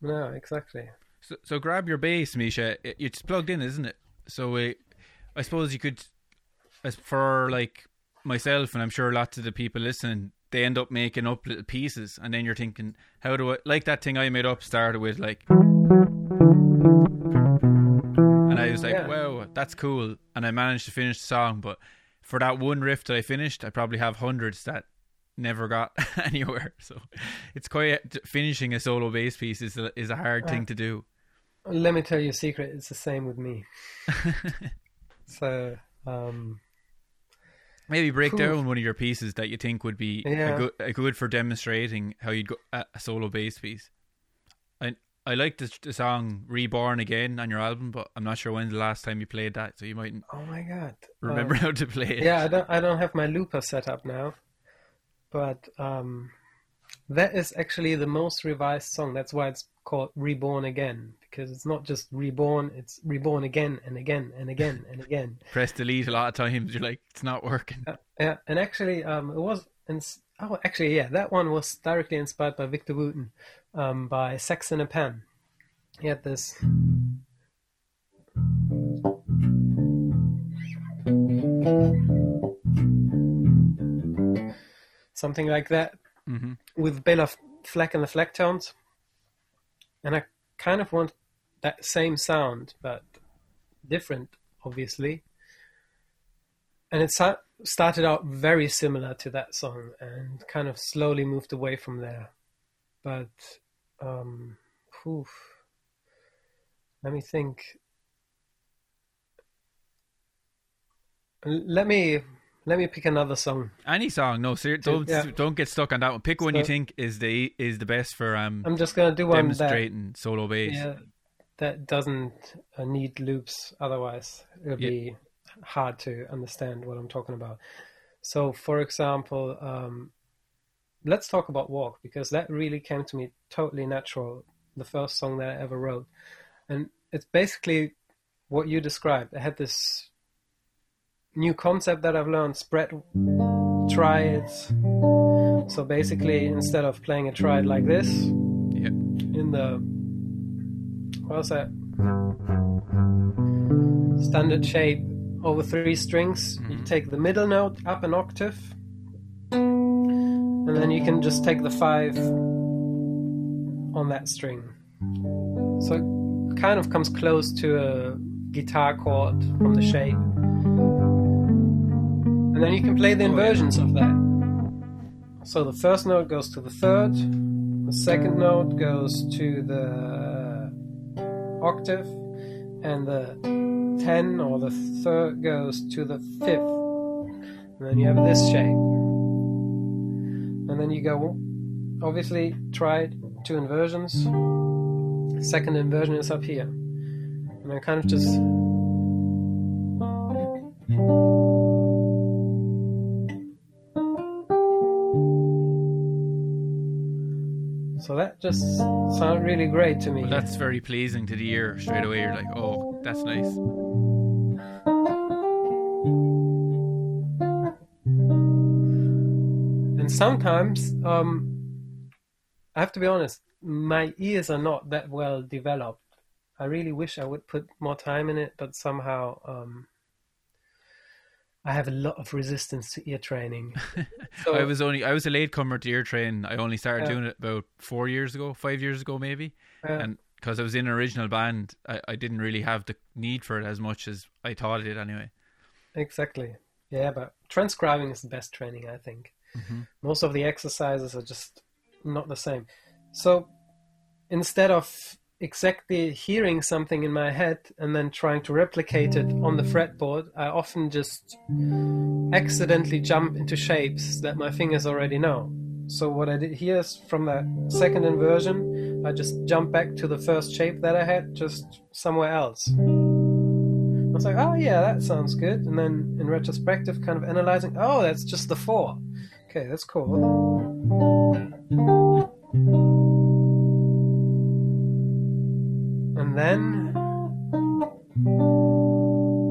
no, exactly. So, so grab your bass, Misha. It, it's plugged in, isn't it? So uh, I suppose you could, as for like myself, and I'm sure lots of the people listening, they end up making up little pieces, and then you're thinking, how do I like that thing I made up? Started with like, and I was like, Yeah. wow, that's cool, and I managed to finish the song. But for that one riff that I finished, I probably have hundreds that never got anywhere. So it's quite finishing a solo bass piece is a, is a hard thing to do. Let me tell you a secret. It's the same with me. So, um, Maybe break down one of your pieces that you think would be Yeah. a, good, a good for demonstrating how you'd go a, a solo bass piece. I I like the, the song "Reborn Again" on your album, but I'm not sure when's the last time you played that, so you mightn't oh my god. remember Um, how to play it. yeah, I don't I don't have my looper set up now, but um, that is actually the most revised song. That's why it's called "Reborn Again" because it's not just reborn; it's reborn again and again and again and again. Press delete a lot of times. You're like, it's not working. Uh, yeah, and actually, um, it was. Ins- oh, actually, yeah, that one was directly inspired by Victor Wooten, um, by Sex in a Pan. He had this. Something like that hmm with Bela Fleck and the Flecktones. And I kind of want that same sound, but different, obviously. And it sa- started out very similar to that song and kind of slowly moved away from there. But, um, whew, let me think. Let me let me pick another song. Any song? No, sir, don't yeah. don't get stuck on that one. Pick one you think is the is the best for um I'm just gonna do one that demonstrating solo bass. yeah, that doesn't uh, need loops. Otherwise, it'll Yeah. be hard to understand what I'm talking about. So, for example, um, let's talk about "Walk" because that really came to me totally natural. The first song that I ever wrote, and it's basically what you described. I had this new concept that I've learned: spread triads. So basically, instead of playing a triad like this, Yeah. in the what was that standard shape over three strings. You Mhm. take the middle note up an octave. And then you can just take the five on that string. So it kind of comes close to a guitar chord from the shape. And then you can play the inversions of that. So the first note goes to the third. The second note goes to the octave, and the 10 or the third goes to the fifth. And then you have this shape. And then you go, obviously, try two inversions. Second inversion is up here. And I kind of just. Just sound really great to me. Well, that's very pleasing to the ear straight away. You're like, oh, that's nice. And sometimes, um, I have to be honest, my ears are not that well developed. I really wish I would put more time in it, but somehow um, I have a lot of resistance to ear training. So, I was only I was a latecomer to ear train. I only started Yeah. doing it about four years ago, five years ago maybe, uh, and because I was in an original band, I, I didn't really have the need for it as much as I thought I did anyway. exactly. Yeah, but transcribing is the best training, I think. Mhm. Most of the exercises are just not the same. So instead of exactly hearing something in my head and then trying to replicate it on the fretboard, I often just accidentally jump into shapes that my fingers already know. So what I did here is from that second inversion, I just jump back to the first shape that I had, just somewhere else. I was like, oh yeah, that sounds good. And then in retrospective, kind of analyzing, oh, that's just the four. Okay, that's cool. And then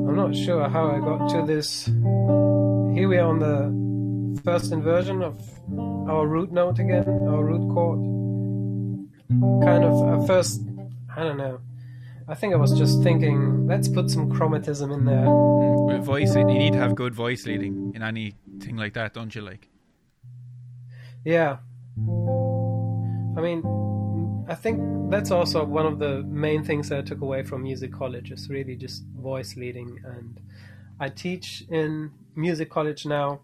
I'm not sure how I got to this. Here we are on the first inversion of our root note again, our root chord. Kind of at first, I don't know. I think I was just thinking, let's put some chromatism in there. With voice, you need to have good voice leading in anything like that, don't you? Like, Yeah. I mean, I think that's also one of the main things that I took away from music college is really just voice leading. And I teach in music college now.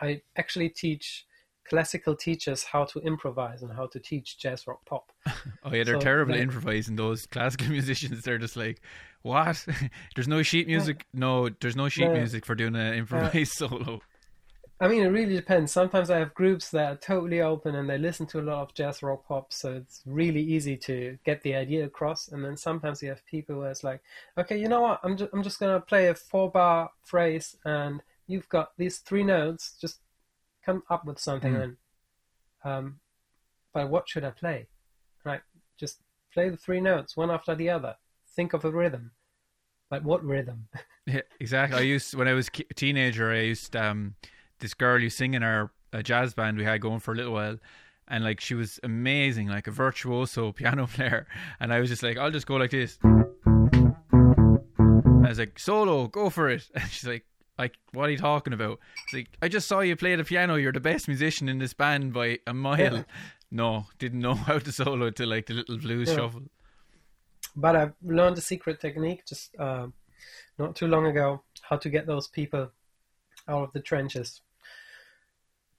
I actually teach classical teachers how to improvise and how to teach jazz rock pop. oh yeah, they're So, terrible at like- improvising. Those classical musicians, they're just like, what? there's no sheet music. No, there's no sheet No. music for doing an improvised solo. I mean, it really depends. Sometimes I have groups that are totally open and they listen to a lot of jazz rock pop, so it's really easy to get the idea across. And then sometimes you have people where it's like, okay, you know what? I'm just I'm just gonna play a four bar phrase, and you've got these three notes. Just come up with something. Mm. And um, but what should I play? Right, just play the three notes one after the other. Think of a rhythm. But what rhythm? Yeah, exactly. I used when I was a teenager. I used um this girl who sing in our a jazz band we had going for a little while, and like she was amazing, like a virtuoso piano player. And I was just like, I'll just go like this. I was like, solo, go for it. And she's like, like, what are you talking about? It's like, I just saw you play the piano. You're the best musician in this band by a mile. Yeah. No, didn't know how to solo to like the little blues Yeah. shuffle. But I've learned a secret technique just uh, not too long ago how to get those people out of the trenches.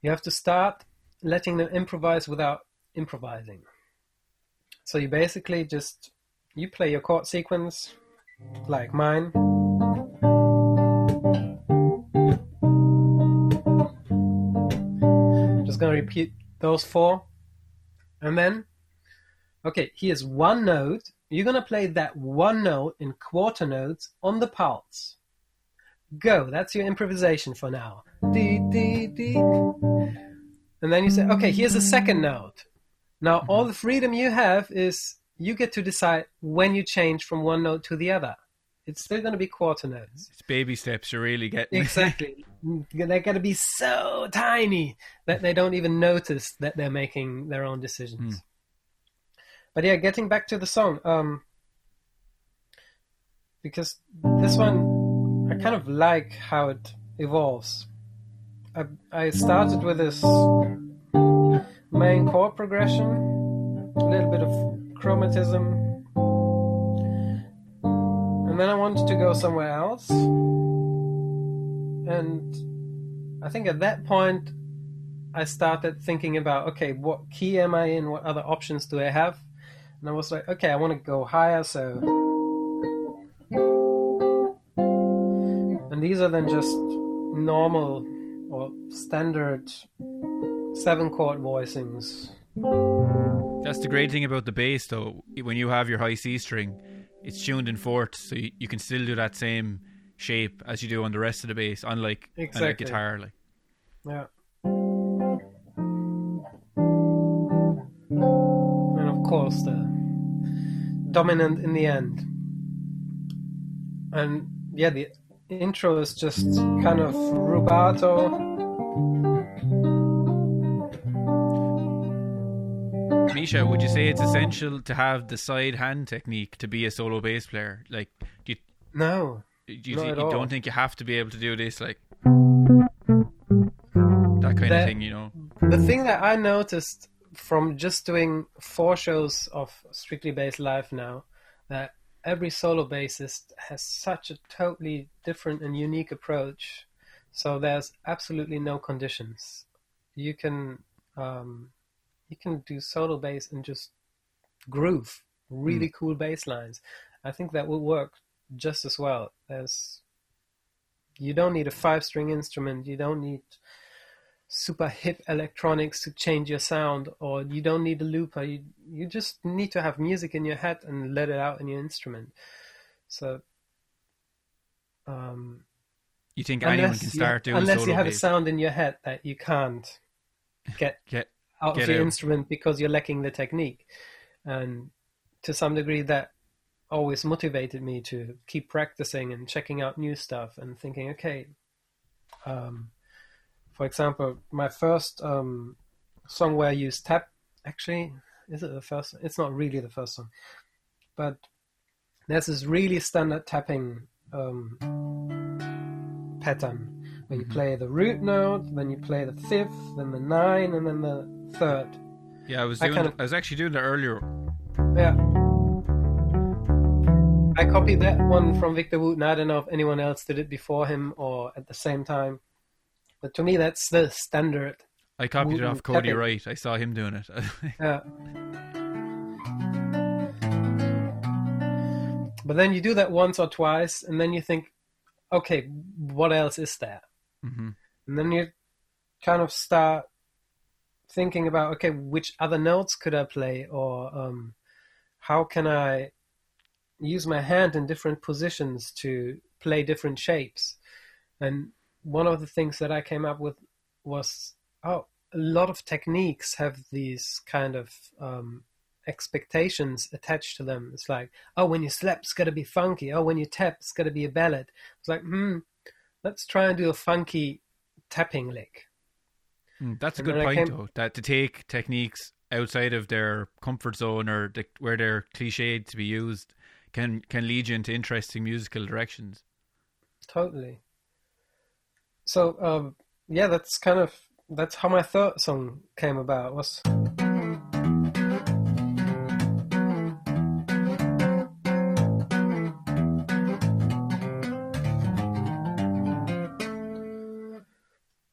You have to start letting them improvise without improvising. So you basically just you play your chord sequence like mine. I'm just gonna repeat those four. And then okay, here's one note. You're gonna play that one note in quarter notes on the pulse. Go, that's your improvisation for now. Dee dee dee and then you say, okay, here's a second note. Now, all the freedom you have is you get to decide when you change from one note to the other. It's still going to be quarter notes. It's baby steps you're really getting. Exactly. they're going to be so tiny that they don't even notice that they're making their own decisions. Hmm. But yeah, getting back to the song, um, because this one, I kind of like how it evolves. I, I started with this main chord progression, a little bit of chromatism, and then I wanted to go somewhere else. And I think at that point, I started thinking about okay, what key am I in? What other options do I have? And I was like, okay, I want to go higher, so. And these are then just normal or standard seven chord voicings. That's the great thing about the bass, though. When you have your high C string, it's tuned in fourth, so you, you can still do that same shape as you do on the rest of the bass, unlike on a guitar. Like, Yeah. And of course, the dominant in the end. And yeah, the intro is just kind of rubato. Misha, would you say it's essential to have the side hand technique to be a solo bass player? Like, do you, No, do you, you don't think you have to be able to do this, like that kind of thing, you know? the thing that I noticed from just doing four shows of Strictly Bass Live now, that every solo bassist has such a totally different and unique approach. So there's absolutely no conditions. You can um, you can do solo bass and just groove really cool bass lines. I think that will work just as well. There's you don't need a five string instrument. You don't need super hip electronics to change your sound, or you don't need a looper. You you just need to have music in your head and let it out in your instrument. So, um, You think anyone unless can you- start doing unless you have a sound in your head that you can't get Get out Get of your out. instrument because you're lacking the technique, and to some degree that always motivated me to keep practicing and checking out new stuff and thinking, okay, um, for example, my first um, song where I used tap, actually, is it the first? It's not really the first song, but there's this really standard tapping um, pattern where you play the root note, then you play the fifth, then the nine, and then the third. yeah, I was I doing. kind I, was actually doing that earlier. Yeah. I copied that one from Victor Wooten. I don't know if anyone else did it before him or at the same time. But to me, that's the standard. I copied it off Cody. Wright. I saw him doing it. Yeah. But then you do that once or twice, and then you think, okay, what else is there? hmm And then you kind of start thinking about, okay, which other notes could I play, or um, how can I use my hand in different positions to play different shapes? And one of the things that I came up with was, oh, a lot of techniques have these kind of um, expectations attached to them. It's like, oh, when you slap, it's got to be funky. Oh, when you tap, it's got to be a ballad. It's like, hmm, let's try and do a funky tapping lick. Mm, That's a good point, came- though. That to take techniques outside of their comfort zone or the, where they're cliched to be used can can lead you into interesting musical directions. Totally. So, um, yeah, that's kind of that's how my third song came about. Was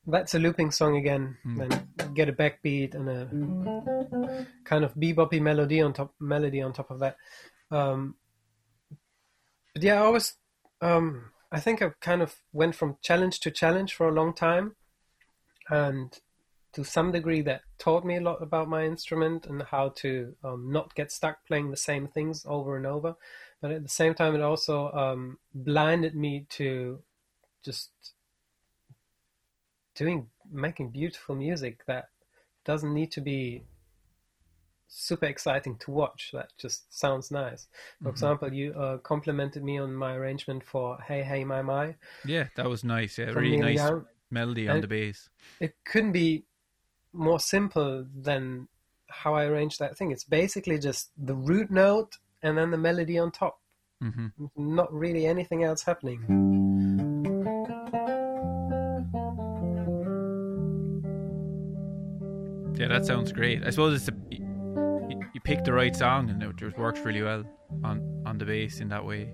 that's a looping song again. Then get a backbeat and a kind of beboppy melody on top melody on top of that. Um, but yeah, I always um, I think I kind of went from challenge to challenge for a long time, and to some degree that taught me a lot about my instrument and how to um, not get stuck playing the same things over and over. But at the same time, it also um, blinded me to just doing making beautiful music that doesn't need to be super exciting to watch. That just sounds nice. For mm-hmm. example, you uh, complimented me on my arrangement for "Hey Hey My My." Yeah, that was nice. Yeah, really nice Young. melody on the bass. It couldn't be more simple than how I arranged that thing. It's basically just the root note and then the melody on top. Mm-hmm. Not really anything else happening. Yeah, that sounds great. I suppose it's a, picked the right song and it just works really well on on the bass in that way.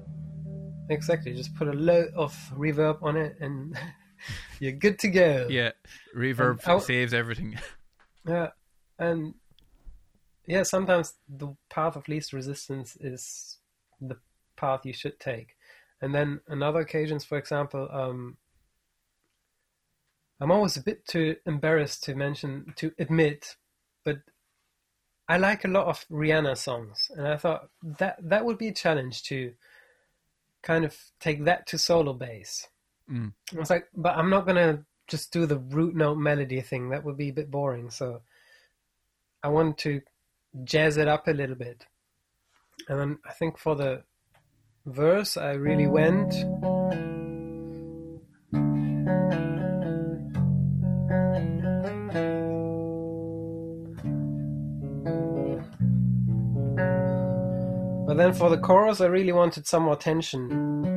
Exactly. Just put a lot of reverb on it and you're good to go. Yeah, reverb saves everything. Yeah, and yeah, sometimes the path of least resistance is the path you should take. And then on other occasions, for example, um, I'm always a bit too embarrassed to mention, to admit, but I like a lot of Rihanna songs, and I thought that that would be a challenge to kind of take that to solo bass. Mm. I was like, but I'm not gonna just do the root note melody thing. That would be a bit boring. So I want to jazz it up a little bit. And then I think for the verse, I really went. But then for the chorus, I really wanted some more tension.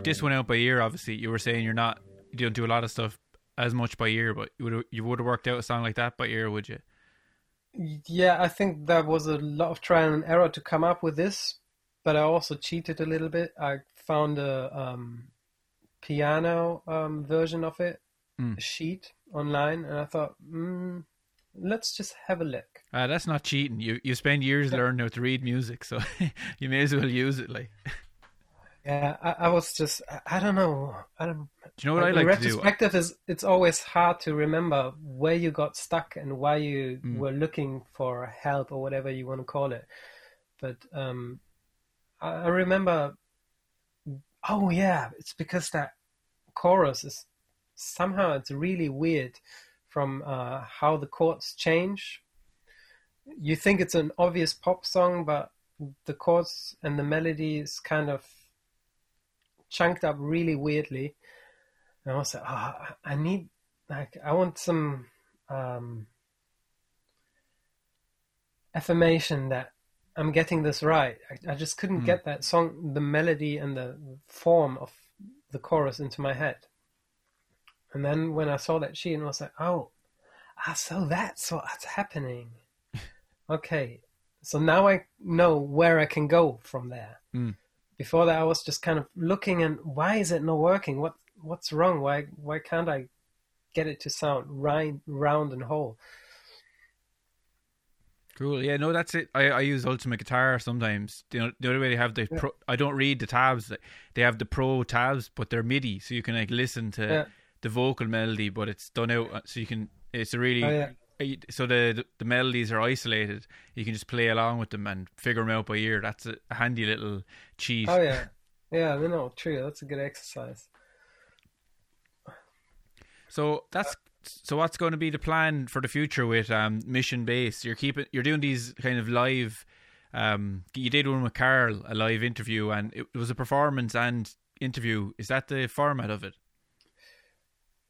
Work this one out by ear. Obviously, you were saying you're not you don't do a lot of stuff as much by ear, but you would you would have worked out a song like that by ear, would you? Yeah, I think there was a lot of trial and error to come up with this, but I also cheated a little bit. I found a um, piano um, version of it, mm. a sheet online, and I thought, mm, let's just have a look. Uh, that's not cheating. You you spend years learning how to read music, so you may as well use it. Like Yeah, I, I, was just I don't know. I don't. Do you know what I like retrospective is it's always hard to remember where you got stuck and why you mm. were looking for help or whatever you want to call it. But um, I, I remember. Oh yeah, it's because that chorus is somehow it's really weird from uh, how the chords change. You think it's an obvious pop song, but the chords and the melody is kind of chunked up really weirdly. And I was like, oh, I need, like, I want some um, affirmation that I'm getting this right. I, I just couldn't mm. get that song, the melody and the form of the chorus into my head. And then when I saw that sheet, I was like, oh, ah, so that's what's happening. okay, so now I know where I can go from there. Mm before that I was just kind of looking and why is it not working? What what's wrong? Why why can't I get it to sound round, round and whole? Cool. Yeah, no, that's it. I, I use Ultimate Guitar sometimes. You know, the other way they have the yeah. pro, I don't read the tabs. They have the pro tabs, but they're MIDI, so you can like listen to yeah. the vocal melody, but it's done out, uh, so you can. It's a really oh, yeah so the the melodies are isolated. You can just play along with them and figure them out by ear. That's a, handy little cheat. Oh yeah, yeah. No, true. That's a good exercise. So that's so. What's going to be the plan for the future with um, Mission Bass? You're keeping. You're doing these kind of live. Um, you did one with Carl, a live interview, and it was a performance and interview. Is that the format of it?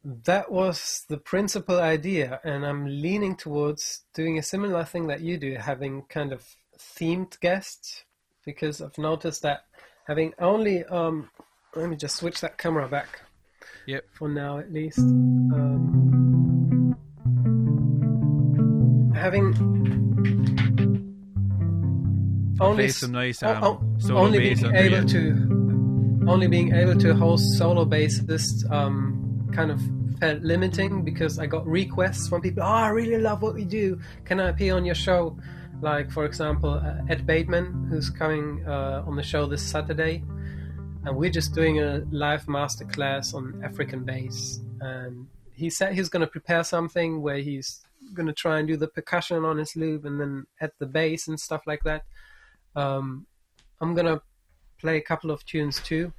That was the principal idea, and I'm leaning towards doing a similar thing that you do, having kind of themed guests, because I've noticed that having only um, let me just switch that camera back. Yep. For now, at least. Um, having only some nice um, o- solo only being able to only being able to host solo bassists um, kind of felt limiting because I got requests from people. Oh, I really love what you do. Can I appear on your show? Like for example, uh, Ed Bateman, who's coming uh, on the show this Saturday, and we're just doing a live masterclass on African bass. And he said he's going to prepare something where he's going to try and do the percussion on his loop and then add the bass and stuff like that. Um, I'm gonna play a couple of tunes too,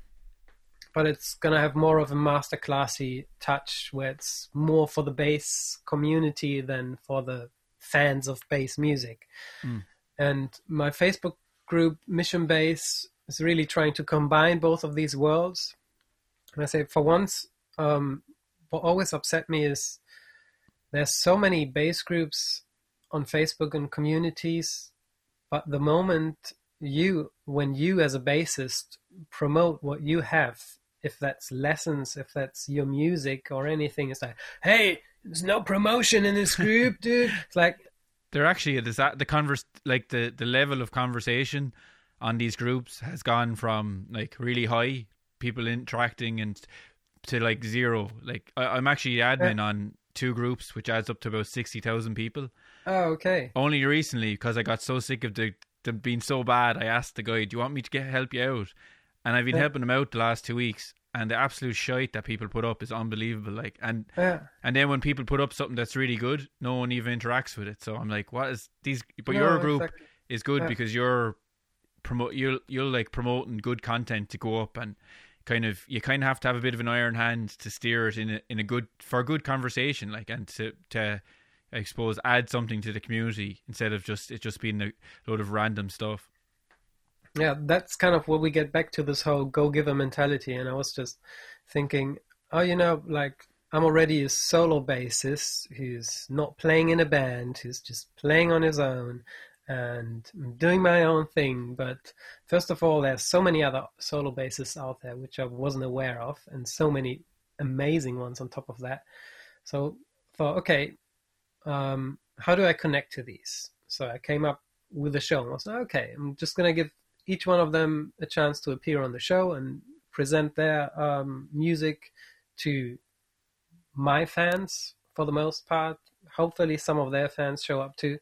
but it's gonna have more of a masterclassy touch where it's more for the bass community than for the fans of bass music. Mm. And my Facebook group Mission Bass is really trying to combine both of these worlds. And I say for once, um, what always upset me is there's so many bass groups on Facebook and communities but the moment you when you as a bassist promote what you have if that's lessons if that's your music or anything it's like hey there's no promotion in this group dude it's like They're actually is that the converse like the the level of conversation on these groups has gone from like really high people interacting and to like zero. Like I, I'm actually admin on two groups, which adds up to about sixty thousand people. oh okay Only recently, because I got so sick of the them being so bad, I asked the guy, "Do you want me to get help you out?" And I've been Yeah. helping them out the last two weeks, and the absolute shite that people put up is unbelievable. Like, and yeah and then when people put up something that's really good, no one even interacts with it. So I'm like, what is these? But No, your group is good Yeah. because you're promote you'll you'll like promoting good content to go up and kind of you kind of have to have a bit of an iron hand to steer it in a in a good for a good conversation like and to to I suppose add something to the community instead of just it just being a load of random stuff. Yeah that's kind of where we get back to this whole go giver mentality and i was just thinking oh you know like i'm already a solo bassist who's not playing in a band who's just playing on his own and doing my own thing. But first of all there's so many other solo bassists out there which i wasn't aware of and so many amazing ones on top of that. So thought okay um, how do i connect to these? So i came up with a show and I was like, okay i'm just going to give each one of them a chance to appear on the show and present their um, music to my fans for the most part. Hopefully, some of their fans show up too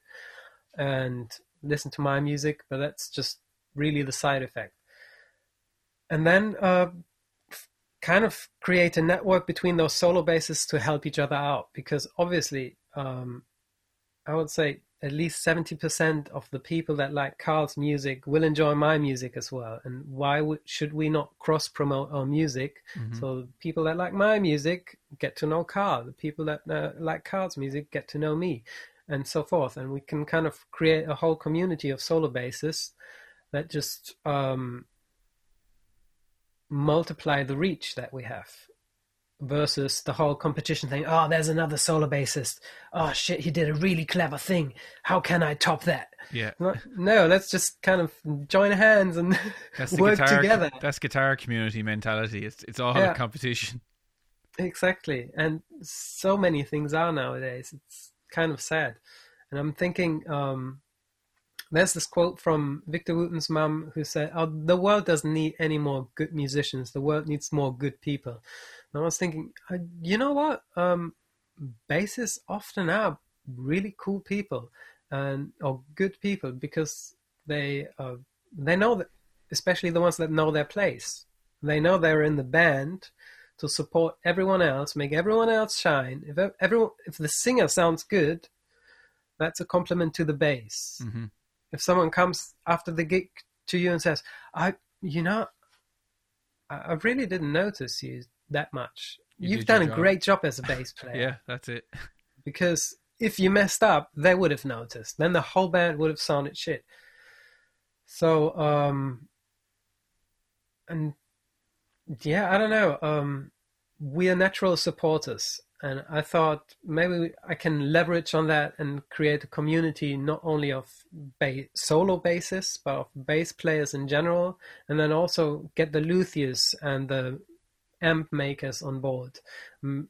and listen to my music, but that's just really the side effect. And then uh, kind of create a network between those solo bases to help each other out because obviously, um, I would say at least 70% of the people that like Carl's music will enjoy my music as well. And why would, should we not cross promote our music? So the people that like my music get to know Carl. The people that uh, like Carl's music get to know me, and so forth. And we can kind of create a whole community of solo bassists that just um, multiply the reach that we have versus the whole competition thing. Oh, there's another solo bassist. Oh shit, he did a really clever thing. How can I top that? Yeah, No, let's just kind of join hands and that's work guitar. together. That's guitar community mentality. It's it's all Yeah. a competition. Exactly. And so many things are nowadays. It's kind of sad. And I'm thinking, um, there's this quote from Victor Wooten's mum who said, oh, The world doesn't need any more good musicians. The world needs more good people. And I was thinking, uh, you know what? Um, bassists often are really cool people and or good people because they uh, they know that, especially the ones that know their place. They know they're in the band to support everyone else, make everyone else shine. If everyone, if the singer sounds good, that's a compliment to the bass. hmm If someone comes after the gig to you and says, "I, you know, I, I really didn't notice you that much. You You've done a job." great job as a bass player." Yeah, that's it. because if you messed up, they would have noticed. Then the whole band would have sounded shit. So, um, and yeah, I don't know. Um, we are natural supporters, and I thought maybe I can leverage on that and create a community not only of ba- solo bassists, but of bass players in general, and then also get the luthiers and the amp makers on board. Mm,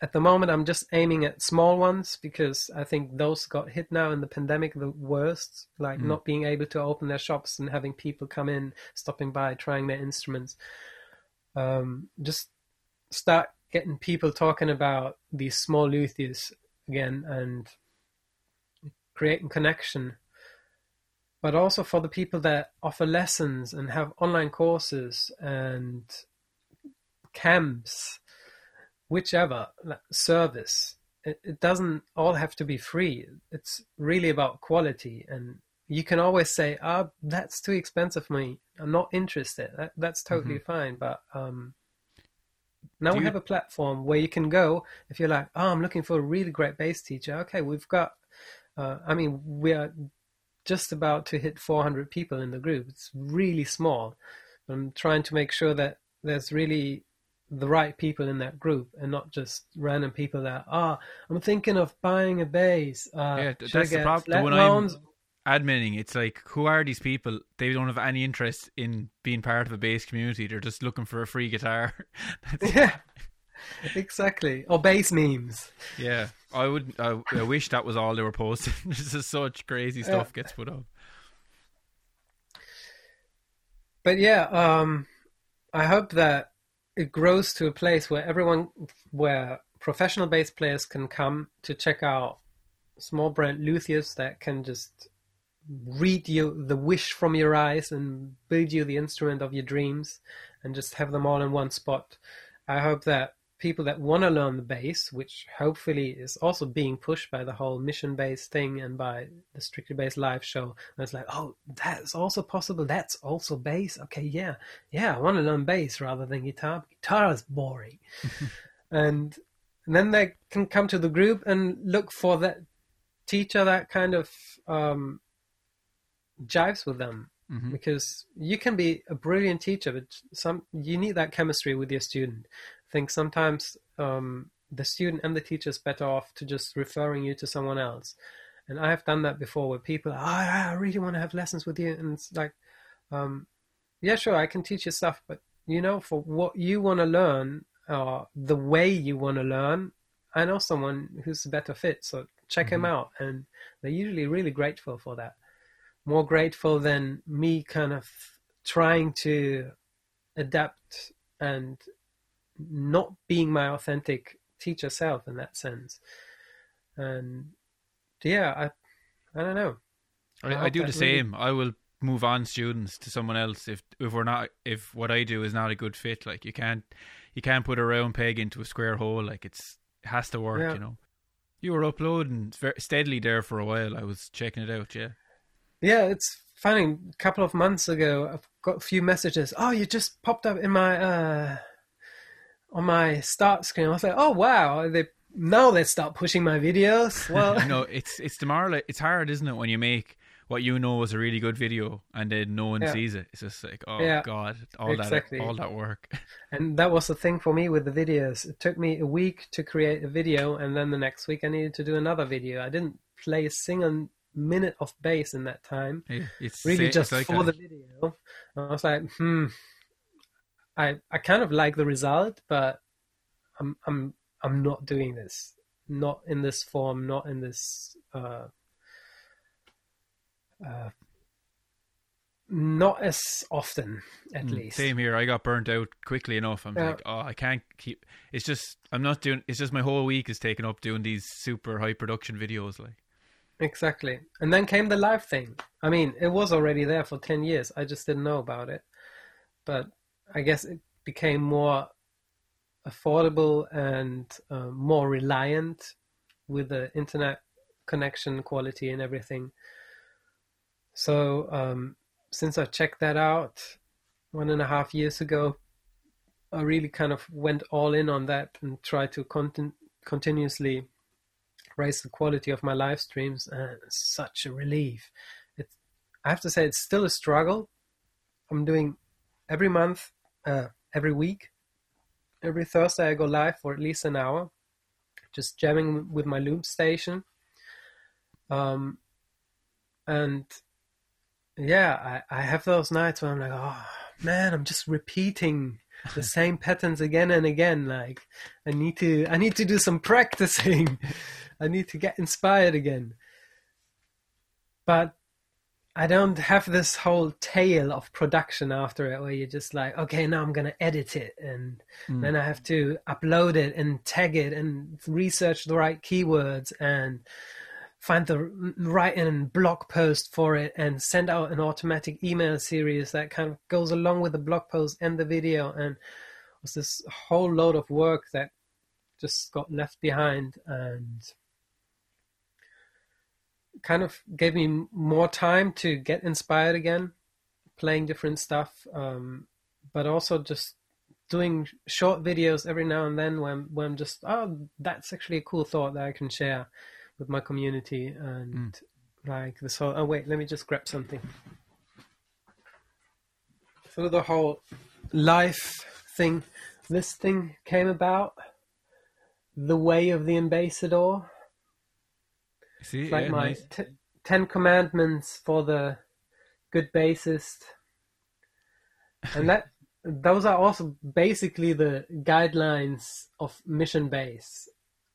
at the moment I'm just aiming at small ones because I think those got hit now in the pandemic the worst, like Mm. not being able to open their shops and having people come in, stopping by, trying their instruments. Um, just start getting people talking about these small luthiers again and creating connection. But also for the people that offer lessons and have online courses and camps, whichever service, it, it doesn't all have to be free. It's really about quality. And you can always say, "Ah, that's too expensive for me. I'm not interested." That, that's totally fine. But um, now Do we you- have a platform where you can go if you're like, "Oh, I'm looking for a really great bass teacher." Okay, we've got. Uh, I mean, we are just about to hit 400 people in the group. It's really small. I'm trying to make sure that there's really the right people in that group and not just random people that ah I'm thinking of buying a bass. Uh, Yeah, th- I that's the get prob- the flat one I'm- adminning it's like who are these people? They don't have any interest in being part of a bass community. They're just looking for a free guitar. That's- Yeah, exactly. Or bass memes. yeah. I would I, I wish that was all they were posting. This is such crazy stuff gets put up. But yeah, um, I hope that it grows to a place where everyone, where professional bass players can come to check out small brand luthiers that can just read you the wish from your eyes and build you the instrument of your dreams and just have them all in one spot. I hope that people that want to learn the bass, which hopefully is also being pushed by the whole mission bass thing and by the Strictly Bass live show, and it's like, oh, that's also possible. That's also bass. Okay, yeah, yeah, I want to learn bass rather than guitar. Guitar is boring. and, and then they can come to the group and look for that teacher that kind of um, jives with them Mhm. because you can be a brilliant teacher, but some you need that chemistry with your student. I think sometimes um, the student and the teacher is better off to just referring you to someone else. And I have done that before, where people, are, oh, I really want to have lessons with you, and it's like, um, yeah, sure, I can teach you stuff, but you know, for what you want to learn, uh, the way you want to learn, I know someone who's a better fit, so check him out, and they're usually really grateful for that. More grateful than me kind of trying to adapt and not being my authentic teacher self in that sense. And yeah, I I don't know. I I, I do the really- same. I will move on students to someone else if if we're not if what I do is not a good fit. Like you can't you can't put a round peg into a square hole. Like it's it has to work. Yeah. You know. You were uploading steadily there for a while. I was checking it out. Yeah. Yeah, it's funny. A couple of months ago, I've got a few messages. Oh, you just popped up in my uh on my start screen. I was like, oh wow, they now they start pushing my videos. Well, no, it's it's tomorrow. It's hard, isn't it, when you make what you know is a really good video and then no one Yeah. sees it. It's just like, oh Yeah, god, all exactly. that all that work. And that was the thing for me with the videos. It took me a week to create a video, and then the next week I needed to do another video. I didn't play a single minute of bass in that time, It's really just it's like for that. the video. I was like, hmm, I I kind of like the result, but I'm I'm I'm not doing this, not in this form, not in this. Uh, uh, not as often, at Mm, least. Same here. I got burnt out quickly enough. I'm Yeah. like, oh, I can't keep. It's just I'm not doing. It's just my whole week is taken up doing these super high production videos. Like, Exactly. And then came the live thing. I mean, it was already there for 10 years. I just didn't know about it. But I guess it became more affordable and uh, more reliant with the internet connection quality and everything. So, um, since I checked that out one and a half years ago, I really kind of went all in on that and tried to contin- continuously raise the quality of my live streams and such a relief i have to say it's still a struggle i'm doing every month uh, every week every thursday i go live for at least an hour just jamming with my loop station um and yeah i i have those nights where i'm like oh man i'm just repeating the same patterns again and again. Like I need to, I need to do some practicing. I need to get inspired again. But I don't have this whole tail of production after it where you're just like, okay, now I'm going to edit it and mm. then I have to upload it and tag it and research the right keywords and find the write in blog post for it and send out an automatic email series that kind of goes along with the blog post and the video and it was this whole load of work that just got left behind and kind of gave me more time to get inspired again playing different stuff um, but also just doing short videos every now and then when when I'm just oh that's actually a cool thought that I can share with my community and mm. like this whole oh wait let me just grab something. So the whole life thing this thing came about. The way of the ambassador See, it's like yeah, my nice. t- ten commandments for the good bassist and that those are also basically the guidelines of mission bass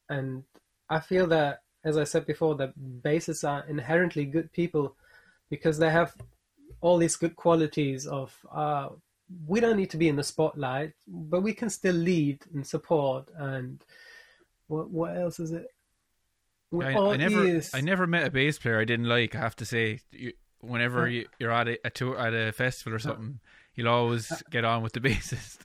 and i feel that as I said before, that bassists are inherently good people because they have all these good qualities of uh, we don't need to be in the spotlight, but we can still lead and support. And what what else is it? I, I, never I never met a bass player I didn't like. I have to say, you, whenever you, are at a, a, tour at a festival or something, you'll always uh, get on with the bassist.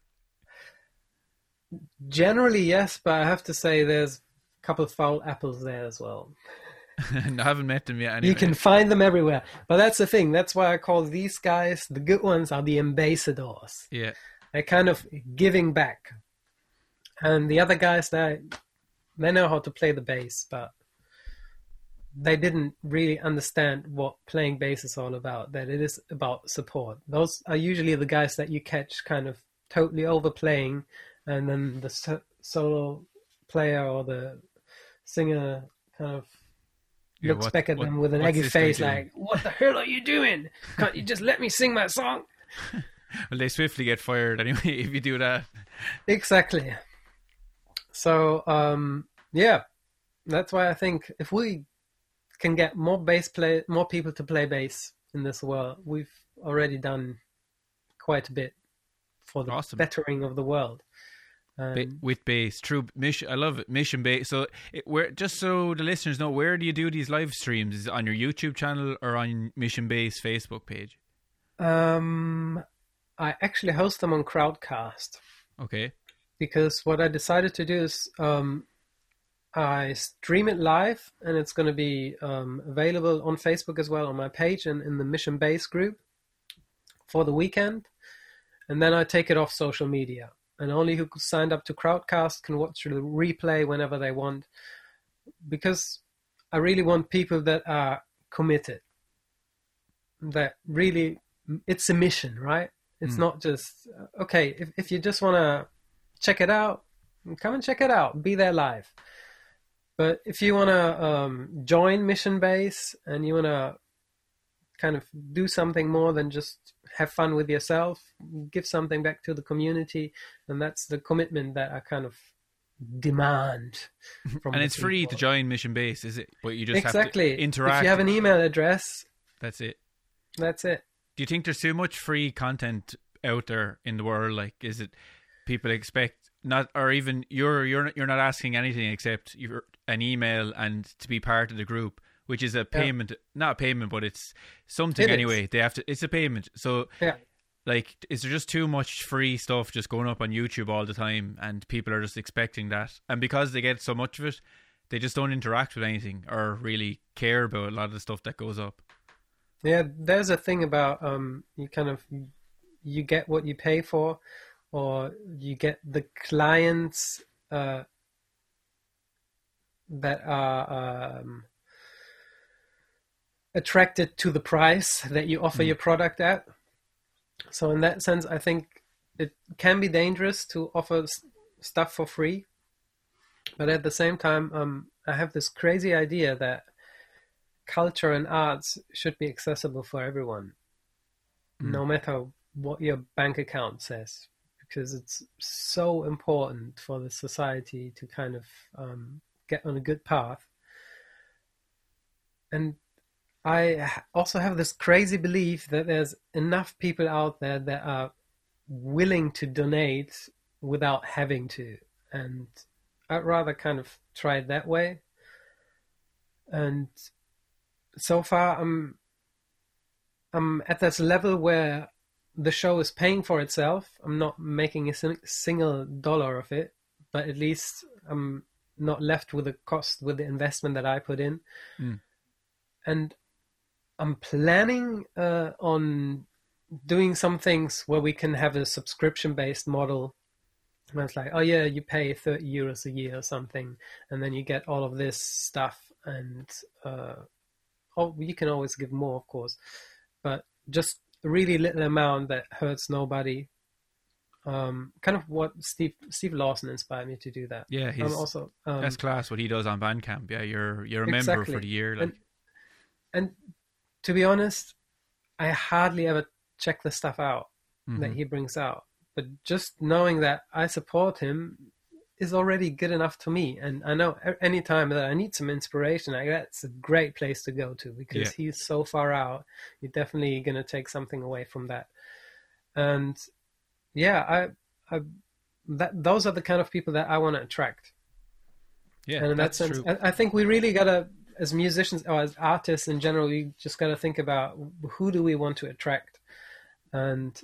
Generally, yes, but I have to say, there's a couple of foul apples there as well. I haven't met them yet. Anyway. You can find them everywhere, but that's the thing. That's why I call these guys the good ones are the ambassadors. Yeah, they're kind of giving back, and the other guys they they know how to play the bass, but they didn't really understand what playing bass is all about. That it is about support. Those are usually the guys that you catch kind of totally overplaying, and then the so- solo player or the singer kind of yeah, looks what, back at what, them with an eggy face like, What the hell are you doing? Can't you just let me sing my song? well, they swiftly get fired anyway if you do that. Exactly. So, um, yeah, that's why I think if we can get more bass play, more people to play bass in this world, we've already done quite a bit for the awesome. bettering of the world. Um, with bass, true mission. I love it. Mission bass. So, it, where just so the listeners know, where do you do these live streams? Is it on your YouTube channel or on Mission Bass Facebook page? Um, I actually host them on Crowdcast. Okay. Because what I decided to do is, um, I stream it live, and it's going to be um, available on Facebook as well on my page and in the Mission Bass group for the weekend, and then I take it off social media and only who signed up to Crowdcast can watch the replay whenever they want. Because I really want people that are committed, that really, it's a mission, right? It's mm. not just, okay, if, if you just want to check it out, come and check it out, be there live. But if you want to um, join Mission Bass and you want to kind of do something more than just have fun with yourself, give something back to the community, and that's the commitment that I kind of demand. and it's people. free to join Mission Bass, is it? But you just exactly have to interact. If you have an email address, that's it. That's it. Do you think there's too much free content out there in the world? Like, is it people expect not, or even you're you're you're not asking anything except an email and to be part of the group? which is a payment, yeah. not a payment, but it's something it anyway. Is. They have to. It's a payment. So yeah. Like, is there just too much free stuff just going up on YouTube all the time, and people are just expecting that? And because they get so much of it, they just don't interact with anything or really care about a lot of the stuff that goes up. Yeah, there's a thing about um, you kind of you get what you pay for, or you get the clients uh, that are um, attracted to the price that you offer mm. your product at. So in that sense, I think it can be dangerous to offer stuff for free, but at the same time, um, I have this crazy idea that culture and arts should be accessible for everyone, mm. no matter what your bank account says. because it's so important for the society to kind of um, get on a good path. And I also have this crazy belief that there's enough people out there that are willing to donate without having to. And I'd rather kind of try it that way. And so far, I'm I'm at this level where the show is paying for itself. I'm not making a single dollar of it, but at least I'm not left with the cost with the investment that I put in. Mm. And I'm planning uh, on doing some things where we can have a subscription based model. And it's like, oh yeah, you pay 30 euros a year or something, and then you get all of this stuff, and uh, oh, you can always give more, of course, but just a really little amount that hurts nobody. Um, kind of what Steve Steve Lawson inspired me to do that. Yeah, he's um, also um, that's class what he does on Bandcamp. Yeah, you're you're a member exactly. for the year. Like. And, and to be honest, I hardly ever check the stuff out mm-hmm. that he brings out. But just knowing that I support him is already good enough to me. And I know anytime that I need some inspiration, like that's a great place to go to because yeah. he's so far out. You're definitely going to take something away from that. And yeah, I, I, that those are the kind of people that I want to attract. Yeah, and in that sense, I, I think we really gotta, as musicians or as artists in general, we just gotta think about who do we want to attract, and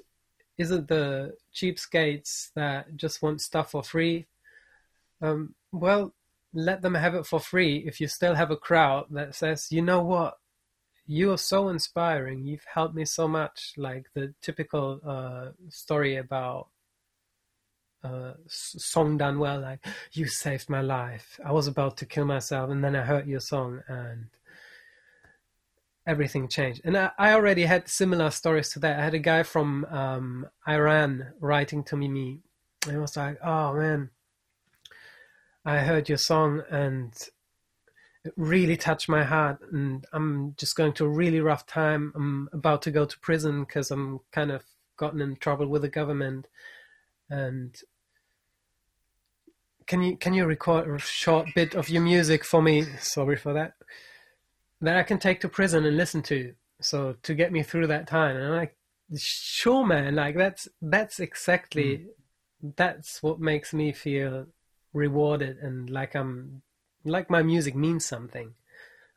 is it the cheapskates that just want stuff for free? Um, well, let them have it for free if you still have a crowd that says, you know what, you are so inspiring. You've helped me so much. Like the typical uh, story about uh, song done well, like you saved my life. I was about to kill myself, and then I heard your song, and everything changed. And I, I already had similar stories to that. I had a guy from um, Iran writing to me. And he was like, "Oh man, I heard your song and it really touched my heart. And I'm just going to a really rough time. I'm about to go to prison because I'm kind of gotten in trouble with the government. And can you can you record a short bit of your music for me? Sorry for that. That I can take to prison and listen to. So to get me through that time. And I'm like, sure, man. Like that's that's exactly mm. that's what makes me feel rewarded and like I'm like my music means something.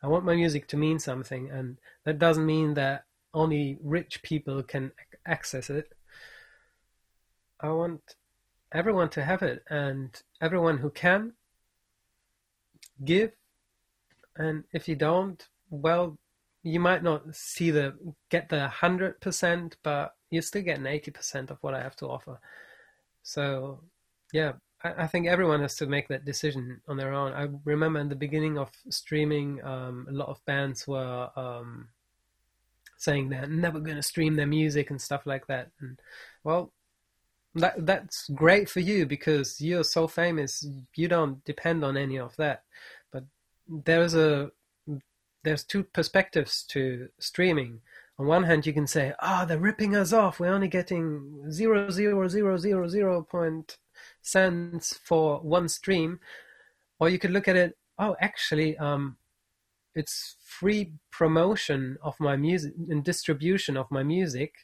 I want my music to mean something, and that doesn't mean that only rich people can access it. I want everyone to have it, and everyone who can give. And if you don't, well, you might not see the get the hundred percent, but you're still getting eighty percent of what I have to offer. So, yeah, I, think everyone has to make that decision on their own. I remember in the beginning of streaming, um, a lot of bands were um, saying they're never going to stream their music and stuff like that. And well, that that's great for you because you're so famous. You don't depend on any of that. But there's a there's two perspectives to streaming. On one hand, you can say, "Ah, oh, they're ripping us off. We're only getting zero zero zero zero zero point cents for one stream, or you could look at it. Oh, actually, um, it's free promotion of my music and distribution of my music,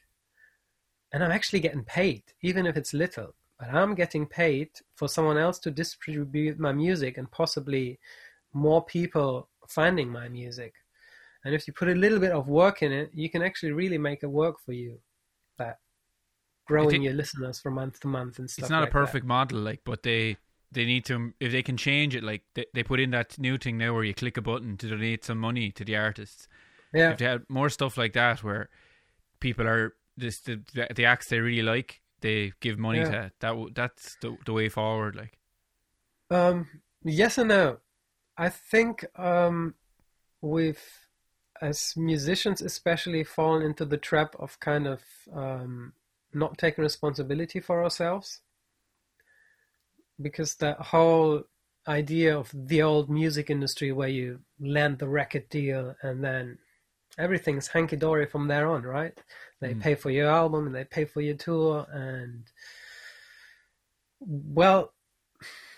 and I'm actually getting paid, even if it's little. But I'm getting paid for someone else to distribute my music and possibly more people finding my music. And if you put a little bit of work in it, you can actually really make it work for you. Growing your listeners from month to month and stuff. It's not like a perfect that. model, like, but they they need to if they can change it. Like they, they put in that new thing now where you click a button to donate some money to the artists. Yeah, if they had more stuff like that where people are just the the acts they really like, they give money yeah. to that. That's the the way forward. Like, um, yes and no. I think um, we've as musicians especially fallen into the trap of kind of um, not taking responsibility for ourselves because that whole idea of the old music industry where you land the record deal and then everything's hanky dory from there on, right? They mm. pay for your album and they pay for your tour and well,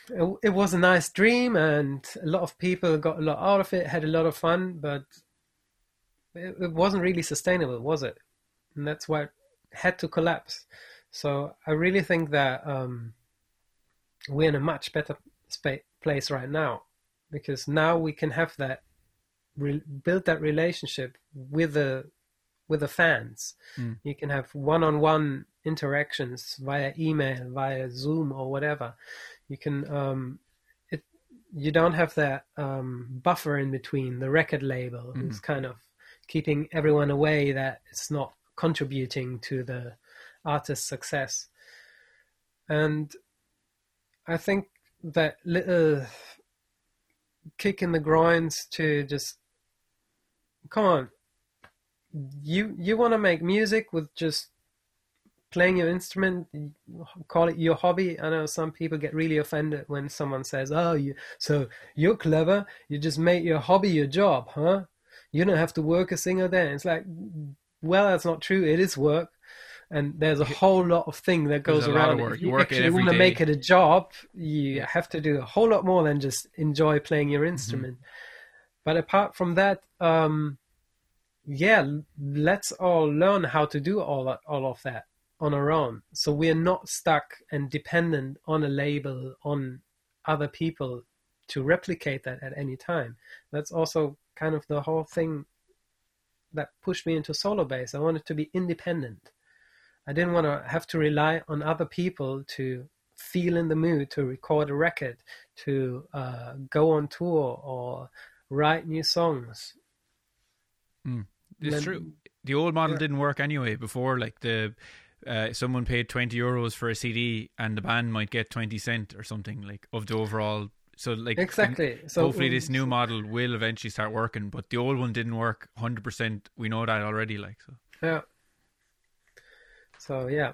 it, it was a nice dream, and a lot of people got a lot out of it, had a lot of fun, but it, it wasn't really sustainable, was it? And that's why it had to collapse. So I really think that um, we're in a much better spa- place right now because now we can have that re- build that relationship with the with the fans. Mm. You can have one-on-one interactions via email, via Zoom, or whatever. You can um, it. You don't have that um, buffer in between the record label, Mhm. who's kind of keeping everyone away that it's not contributing to the artist's success. And I think that little kick in the grinds to just come on. You you want to make music with just playing your instrument call it your hobby? I know some people get really offended when someone says oh you so you're clever. You just made your hobby your job huh? You don't have to work a single day. It's like well that's not true. It is work. And there's a whole lot of thing that goes There's a lot of around work. If You you actually want to make it a job you have to do a whole lot more than just enjoy playing your Mm-hmm. instrument. But apart from that um yeah let's all learn how to do all that, all of that on our own. So we're not stuck and dependent on a label on other people to replicate that at any time. That's also kind of the whole thing that pushed me into solo bass i wanted to be independent i didn't want to have to rely on other people to feel in the mood to record a record to uh, go on tour or write new songs It's Then- true. The old model Yeah. didn't work anyway. Before, like the uh, someone paid twenty euros for a CD, and the band might get twenty cent or something like of the overall. So like exactly so hopefully this new model will eventually start working, but the old one didn't work hundred percent. We know that already. Like so, Yeah. So yeah,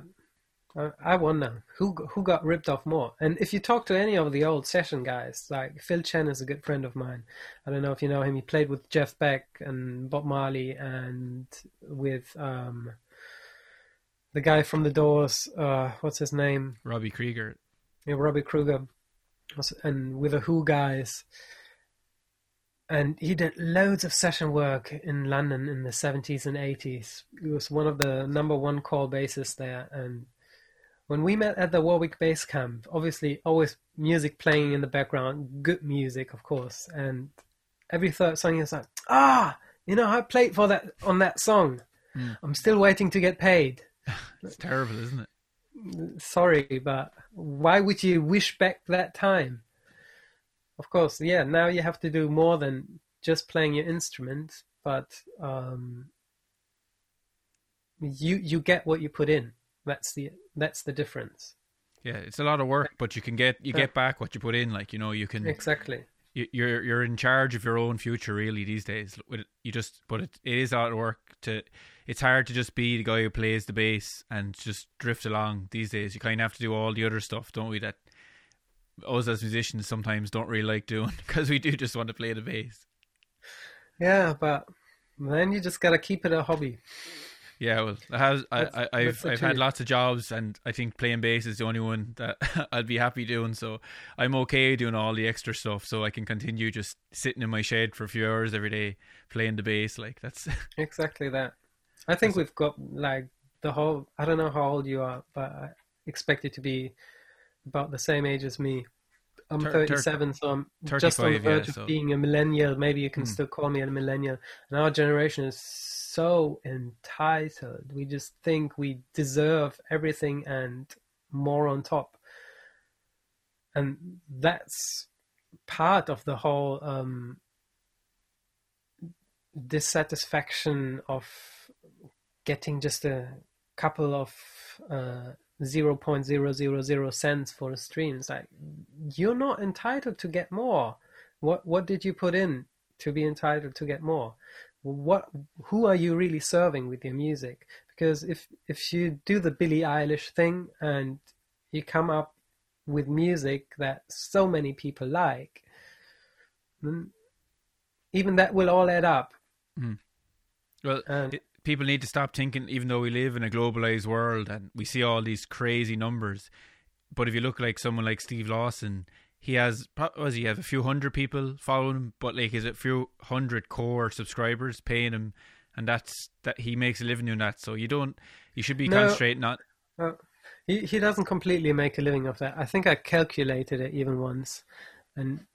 I, I wonder who who got ripped off more. And if you talk to any of the old session guys, like Phil Chen is a good friend of mine. I don't know if you know him. He played with Jeff Beck and Bob Marley, and with um, the guy from the Doors. Uh, what's his name? Robbie Krieger. yeah, Robbie Krieger, and with the Who guys. And he did loads of session work in London in the 70s and 80s. He was one of the number one call bassists there. And when we met at the Warwick Bass Camp, obviously always music playing in the background, good music, of course. And every third song he was like, ah, you know, I played for that on that song. Hmm. I'm still waiting to get paid It's terrible, isn't it? Sorry, but why would you wish back that time? Of course, yeah, now you have to do more than just playing your instrument, but um, you you get what you put in. That's the that's the difference. Yeah, it's a lot of work, but you can get you get back what you put in. Like you know, you can Exactly. You- you're you're in charge of your own future really these days. You just but it, it is of work to. It's hard to just be the guy who plays the bass and just drift along these days. You kind of have to do all the other stuff, don't we? That us as musicians sometimes don't really like doing because we do just want to play the bass. Yeah, but then you just gotta keep it a hobby. Yeah, well, it has I, I, I've, I've had lots of jobs, and I think playing bass is the only one that I'd be happy doing. So I'm okay doing all the extra stuff, so I can continue just sitting in my shed for a few hours every day playing the bass. Like that's Exactly that. I think we've got like the whole. I don't know how old you are, but I expect you to be about the same age as me. I'm thir- 37, so I'm just on the 35, yeah, verge so- of being a millennial. Maybe you can Hmm. still call me a millennial. And our generation is so entitled. We just think we deserve everything and more on top. And that's part of the whole um, dissatisfaction of getting just a couple of uh, 0.000 cents for a stream. It's like you're not entitled to get more. What what did you put in to be entitled to get more? What who are you really serving with your music? Because if if you do the Billie Eilish thing and you come up with music that so many people like, then even that will all add up. Mm. well, And it, people need to stop thinking. Even though we live in a globalized world and we see all these crazy numbers, but if you look like someone like Steve Lawson, he has was he have a few hundred people following him, but like is a few hundred core subscribers paying him, and that's that he makes a living doing that. So you don't you should be No. concentrating on Uh, he he doesn't completely make a living off that. I think I calculated it even once, and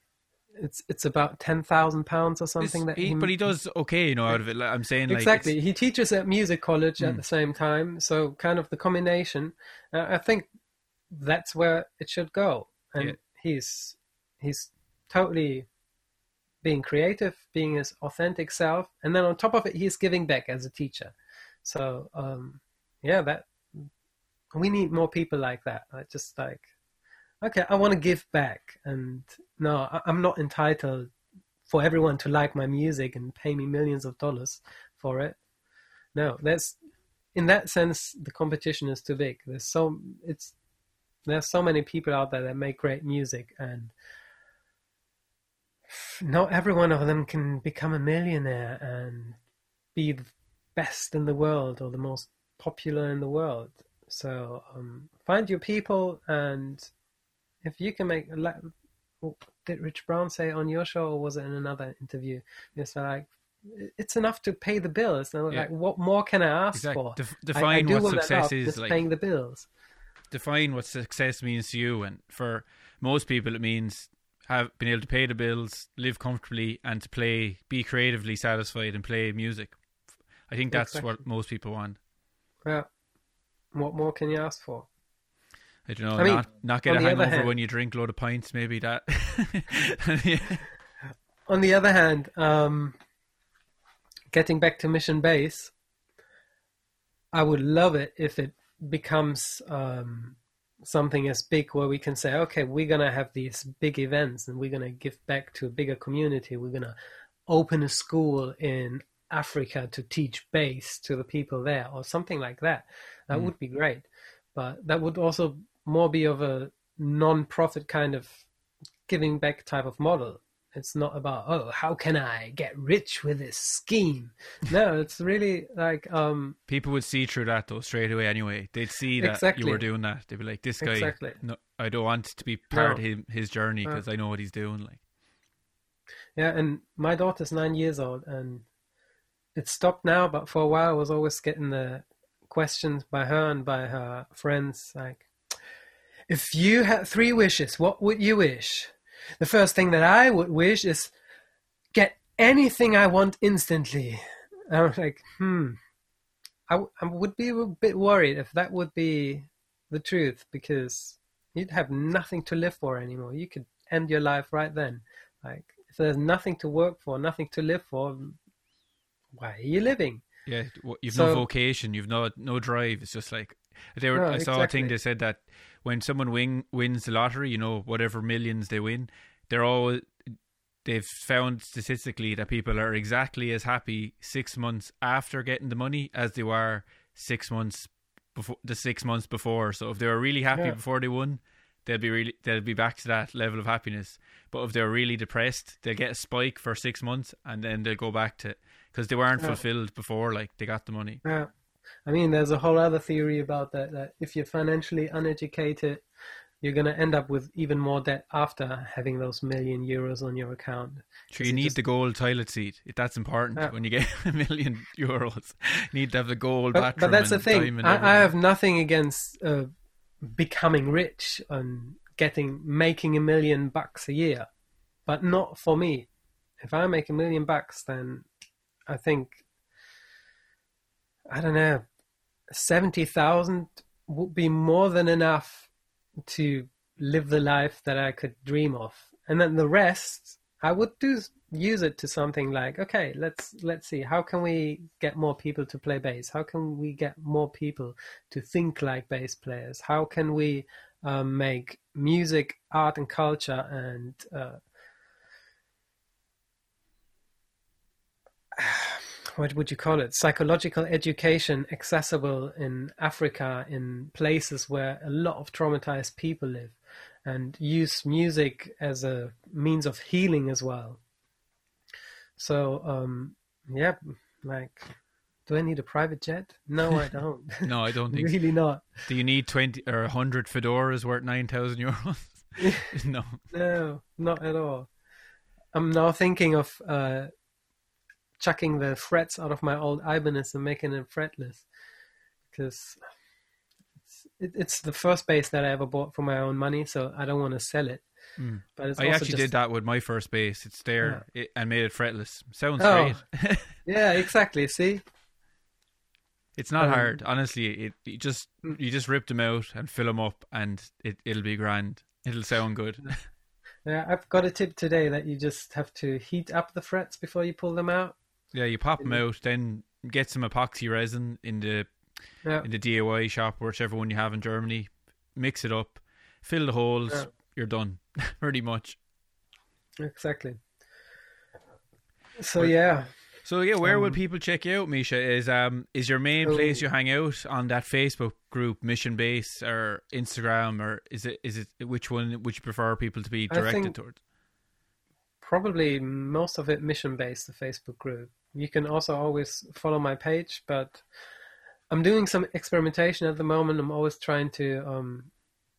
it's it's about ten thousand pounds or something that he, he. but he does okay, you know, out of it. Like, I'm saying exactly. it's- He teaches at music college Mm. at the same time, so kind of the combination. Uh, I think that's where it should go, and Yeah. he's he's totally being creative, being his authentic self, and then on top of it, he's giving back as a teacher. So um, yeah, that we need more people like that. Like just like, okay, I want to give back, and no, I, I'm not entitled for everyone to like my music and pay me millions of dollars for it. No, that's in that sense the competition is too big. There's so it's there's so many people out there that make great music and not every one of them can become a millionaire and be the best in the world or the most popular in the world. So um, find your people, and if you can make, like, did Rich Brown say on your show, or was it in another interview? It's like it's enough to pay the bills. So, Yeah. Like, what more can I ask Exactly. for? Def- I- I define what success enough, is. Like paying the bills. define what success means to you, and for most people, it means have been able to pay the bills, live comfortably, and to play, be creatively satisfied, and play music. I think that's what most people want. Yeah. What more can you ask for? I don't know, I mean, not not get a hangover hand- when you drink a load of pints. Maybe that. yeah. On the other hand, um, getting back to Mission Bass, I would love it if it becomes um, something as big where we can say, okay, we're going to have these big events and we're going to give back to a bigger community. We're going to open a school in Africa to teach bass to the people there or something like that. That Mm. would be great. But that would also more be of a non profit kind of giving back type of model. It's not about oh how can I get rich with this scheme. No, it's really like um People would see through that though straight away. Anyway, they'd see that Exactly. you were doing that. They'd be like, "This guy, Exactly. no, I don't want to be part No. of him, his journey No. because I know what he's doing." Like, yeah, and my daughter's nine years old and it stopped now, but for a while I was always getting the questions by her and by her friends like if you had three wishes, what would you wish? The first thing that I would wish is get anything I want instantly. And I was like, hmm. I, w- I would be a bit worried if that would be the truth because you'd have nothing to live for anymore. You could end your life right then. Like, if there's nothing to work for, nothing to live for, why are you living? yeah, you've So- no vocation, you've no no drive. It's just like they were. No, I saw a thing they said that when someone win, wins the lottery, you know, whatever millions they win, they're all. They've found statistically that people are exactly as happy six months after getting the money as they were six months before the six months before. So if they were really happy Yeah. before they won, they'll be really they'll be back to that level of happiness. But if they're really depressed, they'll get a spike for six months and then they'll go back to because they weren't Yeah. fulfilled before. Like they got the money. Yeah. I mean, there's a whole other theory about that, that if you're financially uneducated, you're going to end up with even more debt after having those million euros on your account. Sure, Is you need just- the gold toilet seat. That's important Yeah. when you get a million euros. You need to have the gold But, bathroom. but that's the thing. I, I have nothing against uh, becoming rich and getting making a million bucks a year, but not for me. If I make a million bucks, then I think I don't know, seventy thousand would be more than enough to live the life that I could dream of, and then the rest I would do use it to something like okay let's let's see how can we get more people to play bass? How can we get more people to think like bass players? How can we um, make music art and culture and uh, what would you call it psychological education accessible in africa in places where a lot of traumatized people live and use music as a means of healing as well so um, yeah, like Do I need a private jet? No, I don't. No, I don't think. so. really not. Do you need twenty or hundred fedoras worth nine thousand euros? no. No, not at all. I'm now thinking of uh, chucking the frets out of my old Ibanez and making it fretless because it's, it, it's the first bass that I ever bought for my own money, so I don't want to sell it. Mm. But I actually just, did that with my first bass. It's there it, and made it fretless. Sounds Oh. great. Yeah, exactly. See, it's not Um, hard, honestly. It you just Mm. you just rip them out and fill them up, and it it'll be grand. It'll sound good. yeah, I've got a tip today that you just have to heat up the frets before you pull them out. Yeah, you pop them out, then get some epoxy resin in the Yeah, in the DIY shop, whichever one you have in Germany. Mix it up, fill the holes. Yeah. You're done, pretty much. exactly. So But- yeah, So yeah, where would Um, people check you out, Misha? Is um is your main So- place you hang out on that Facebook group, Mission Bass, or Instagram, or is it is it which one would you prefer people to be directed towards? probably most of it mission based. The Facebook group. You can also always follow my page, but I'm doing some experimentation at the moment. I'm always trying to um,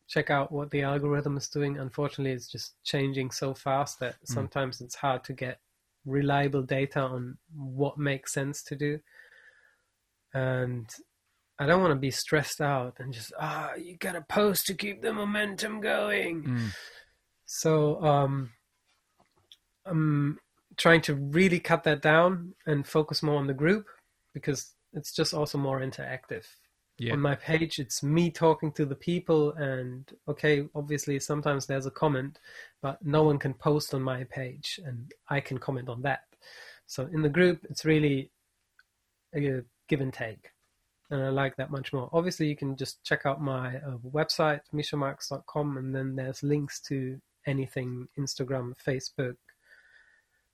check out what the algorithm is doing. Unfortunately, it's just changing so fast that sometimes it's hard to get reliable data on what makes sense to do. And I don't want to be stressed out and just ah, you gotta post to keep the momentum going. Mm. So um, I'm trying to really cut that down and focus more on the group because it's just also more interactive. Yeah, On my page, it's me talking to the people, and okay, obviously sometimes there's a comment, but no one can post on my page, and I can comment on that. So in the group, it's really a give and take, and I like that much more. Obviously, you can just check out my uh, website, mishamarks.com, and then there's links to anything Instagram, Facebook,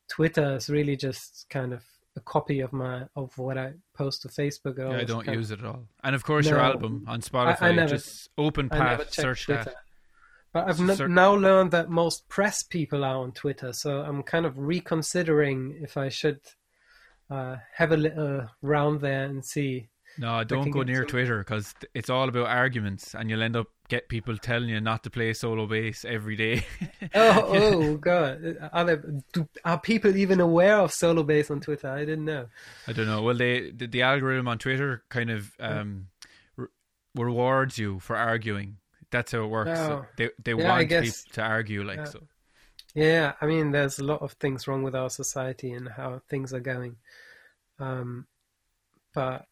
Twitter is really just kind of a copy of my of what I post to Facebook. yeah, I don't kind of- use it at all. And of course, your album on Spotify, never- just open I path, search Twitter. that. But I've n- now learned that most press people are on Twitter, so I'm kind of reconsidering if I should uh, have a little round there and see. No, don't go near some- Twitter because it's all about arguments, and you'll end up get people telling you not to play solo bass every day. Oh, oh God! Are there do, are people even aware of solo bass on Twitter? I didn't know. I don't know. Well, they the, the algorithm on Twitter kind of um, re- rewards you for arguing. That's how it works. So Oh. they they Yeah, want people to argue, like Yeah. so. Yeah, I mean, there's a lot of things wrong with our society and how things are going. Um, but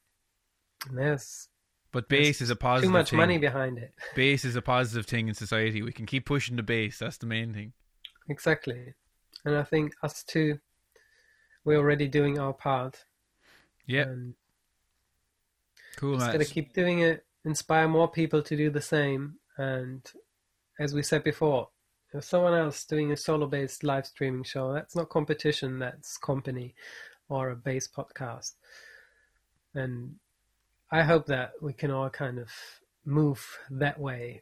there's But There's bass is a positive thing. too much thing. money behind it. Bass is a positive thing in society. We can keep pushing the bass. That's the main thing. Exactly. And I think us two, we're already doing our part. Yeah, And um, cool, just man. gotta keep doing it, inspire more people to do the same. And as we said before, if someone else doing a solo based live streaming show, that's not competition, that's company or a bass podcast. And I hope that we can all kind of move that way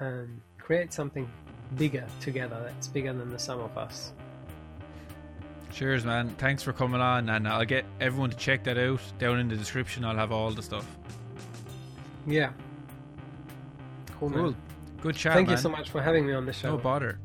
and create something bigger together that's bigger than the sum of us. Cheers, man. Thanks for coming on, and I'll get everyone to check that out down in the description. I'll have all the stuff. Yeah. Cool. Cool. Good chat, Thank man. you so much for having me on the show. No bother.